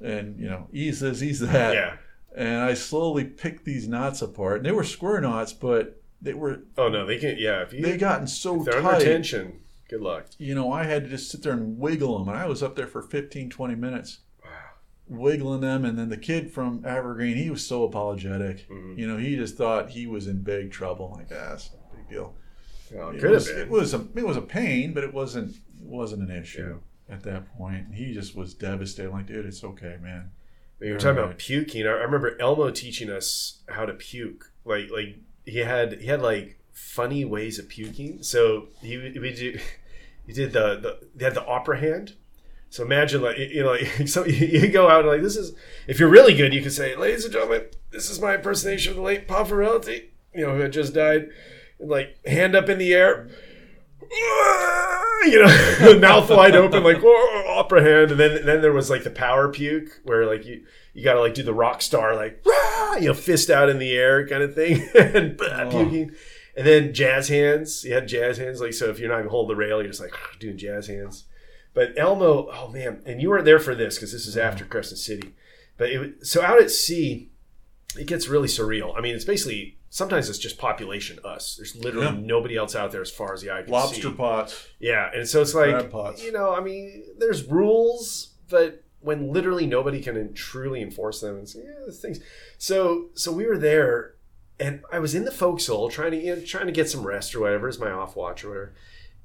Speaker 3: And you know, ease this, ease that.
Speaker 2: Yeah.
Speaker 3: And I slowly picked these knots apart, and they were square knots, but they were
Speaker 2: Oh no, they can't. Yeah, if you
Speaker 3: they gotten so
Speaker 2: if they're under tension, good luck.
Speaker 3: You know, I had to just sit there and wiggle them, and I was up there for 15, 20 minutes. Wiggling them and then the kid from evergreen he was so apologetic
Speaker 2: Mhm.
Speaker 3: you know he just thought he was in big trouble like ah, that's no big deal
Speaker 2: Oh, it
Speaker 3: was, it was a it was a pain but it wasn't it wasn't an issue at that point he just was devastated like dude it's okay man
Speaker 2: You were talking about puking. I remember Elmo teaching us how to puke. Like like he had he had like funny ways of puking. So he we do he did the the they had the opera hand. So imagine like you know like, so you go out and like this is if you're really good you can say ladies and gentlemen this is my impersonation of the late Pavarotti you know who had just died and like hand up in the air ah, you know, mouth wide open, like oh, opera hand, and then then there was like the power puke, where like you you got to like do the rock star, like ah, you know, fist out in the air kind of thing, and
Speaker 3: Oh.
Speaker 2: puking, and then jazz hands. You had jazz hands, like so if you're not even holding the rail, you're just like doing jazz hands. But Elmo, oh man, and you weren't there for this because this is after Crescent City, but it so out at sea, it gets really surreal. I mean, it's basically sometimes it's just population us. There's literally
Speaker 3: Yeah.
Speaker 2: nobody else out there as far as the eye can see.
Speaker 3: lobster pots
Speaker 2: Yeah, and so it's like you know, I mean, there's rules, but when literally nobody can truly enforce them, and say, yeah, things. So, so we were there, and I was in the forecastle trying to you know, trying to get some rest or whatever, is my off watch or whatever,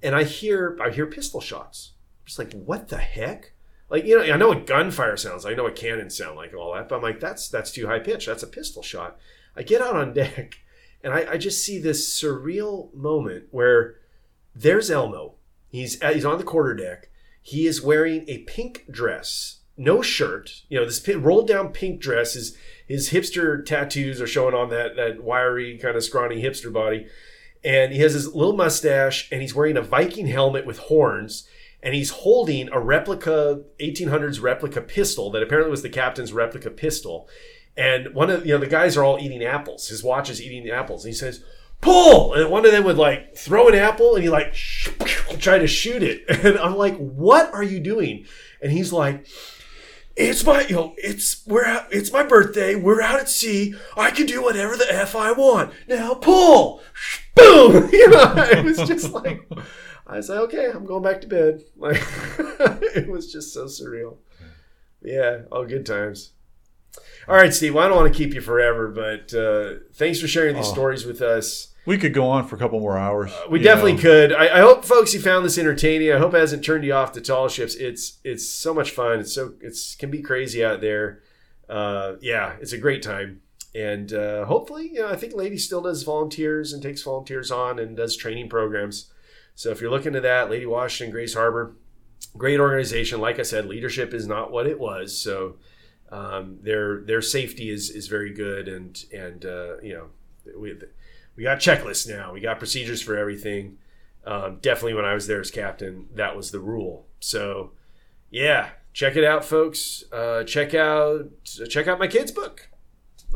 Speaker 2: and I hear I hear pistol shots. Just like, what the heck? Like you know, I know what gunfire sounds like, I know what cannons sound like, and all that, but I'm like, that's that's too high pitch. That's a pistol shot. I get out on deck, and I, I just see this surreal moment where there's Elmo. He's uh, he's on the quarter deck. He is wearing a pink dress, no shirt. You know, this rolled down pink dress. His his hipster tattoos are showing on that that wiry kind of scrawny hipster body, and he has his little mustache, and he's wearing a Viking helmet with horns. And he's holding a replica 1800s replica pistol that apparently was the captain's replica pistol. And one of you know the guys are all eating apples. His watch is eating the apples. And he says, "Pull!" And one of them would like throw an apple, and he like try to shoot it. And I'm like, "What are you doing?" And he's like, "It's my you know it's we're out, it's my birthday. We're out at sea. I can do whatever the f I want. Now pull!" Boom! You know, it was just like. I said, okay, I'm going back to bed. Like, it was just so surreal. Yeah, all good times. All right, Steve. Well, I don't want to keep you forever, but uh, thanks for sharing these
Speaker 3: Oh.
Speaker 2: stories with us.
Speaker 3: we could go on for a couple more hours
Speaker 2: We definitely
Speaker 3: know.
Speaker 2: could. I, I hope, folks, you found this entertaining. I hope it hasn't turned you off the tall ships. It's it's so much fun. It's so it's can be crazy out there. Uh, yeah, it's a great time, and uh, hopefully, you know, I think Lady still does volunteers and takes volunteers on and does training programs. So if you're looking to that, Lady Washington, Grays Harbor, great organization. Like I said, leadership is not what it was. So um, their their safety is is very good, and and uh, you know we we got checklists now. We got procedures for everything. Um, definitely, when I was there as captain, that was the rule. So yeah, check it out, folks. Uh, check out check out my kids' book,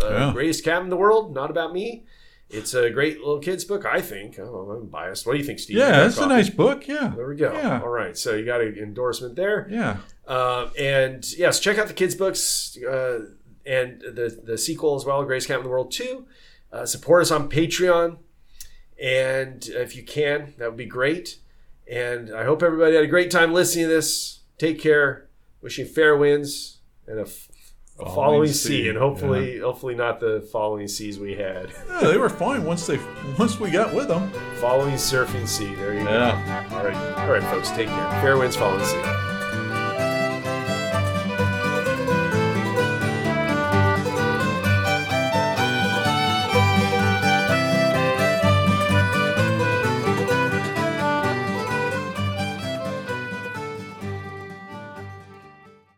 Speaker 2: uh,
Speaker 3: Yeah.
Speaker 2: Greatest Captain in the World. Not about me. It's a great little kids' book, I think. I don't know, I'm biased. What do you think, Steve?
Speaker 3: Yeah it's a nice book yeah
Speaker 2: There we go.
Speaker 3: Yeah.
Speaker 2: All right. So you got an endorsement there.
Speaker 3: yeah
Speaker 2: Um, and yes, check out the kids' books uh, and the the sequel as well, Greatest Captain in the World Too. Uh, support us on Patreon, and if you can, that would be great. And I hope everybody had a great time listening to this. Take care. Wishing fair winds and a, f- a following,
Speaker 3: sea,
Speaker 2: and hopefully, hopefully not the following seas we had.
Speaker 3: Yeah, they were fine once they once we got with them
Speaker 2: following surfing sea. There you
Speaker 3: yeah
Speaker 2: go. All right, all right, folks. Take care. Fair winds, following sea.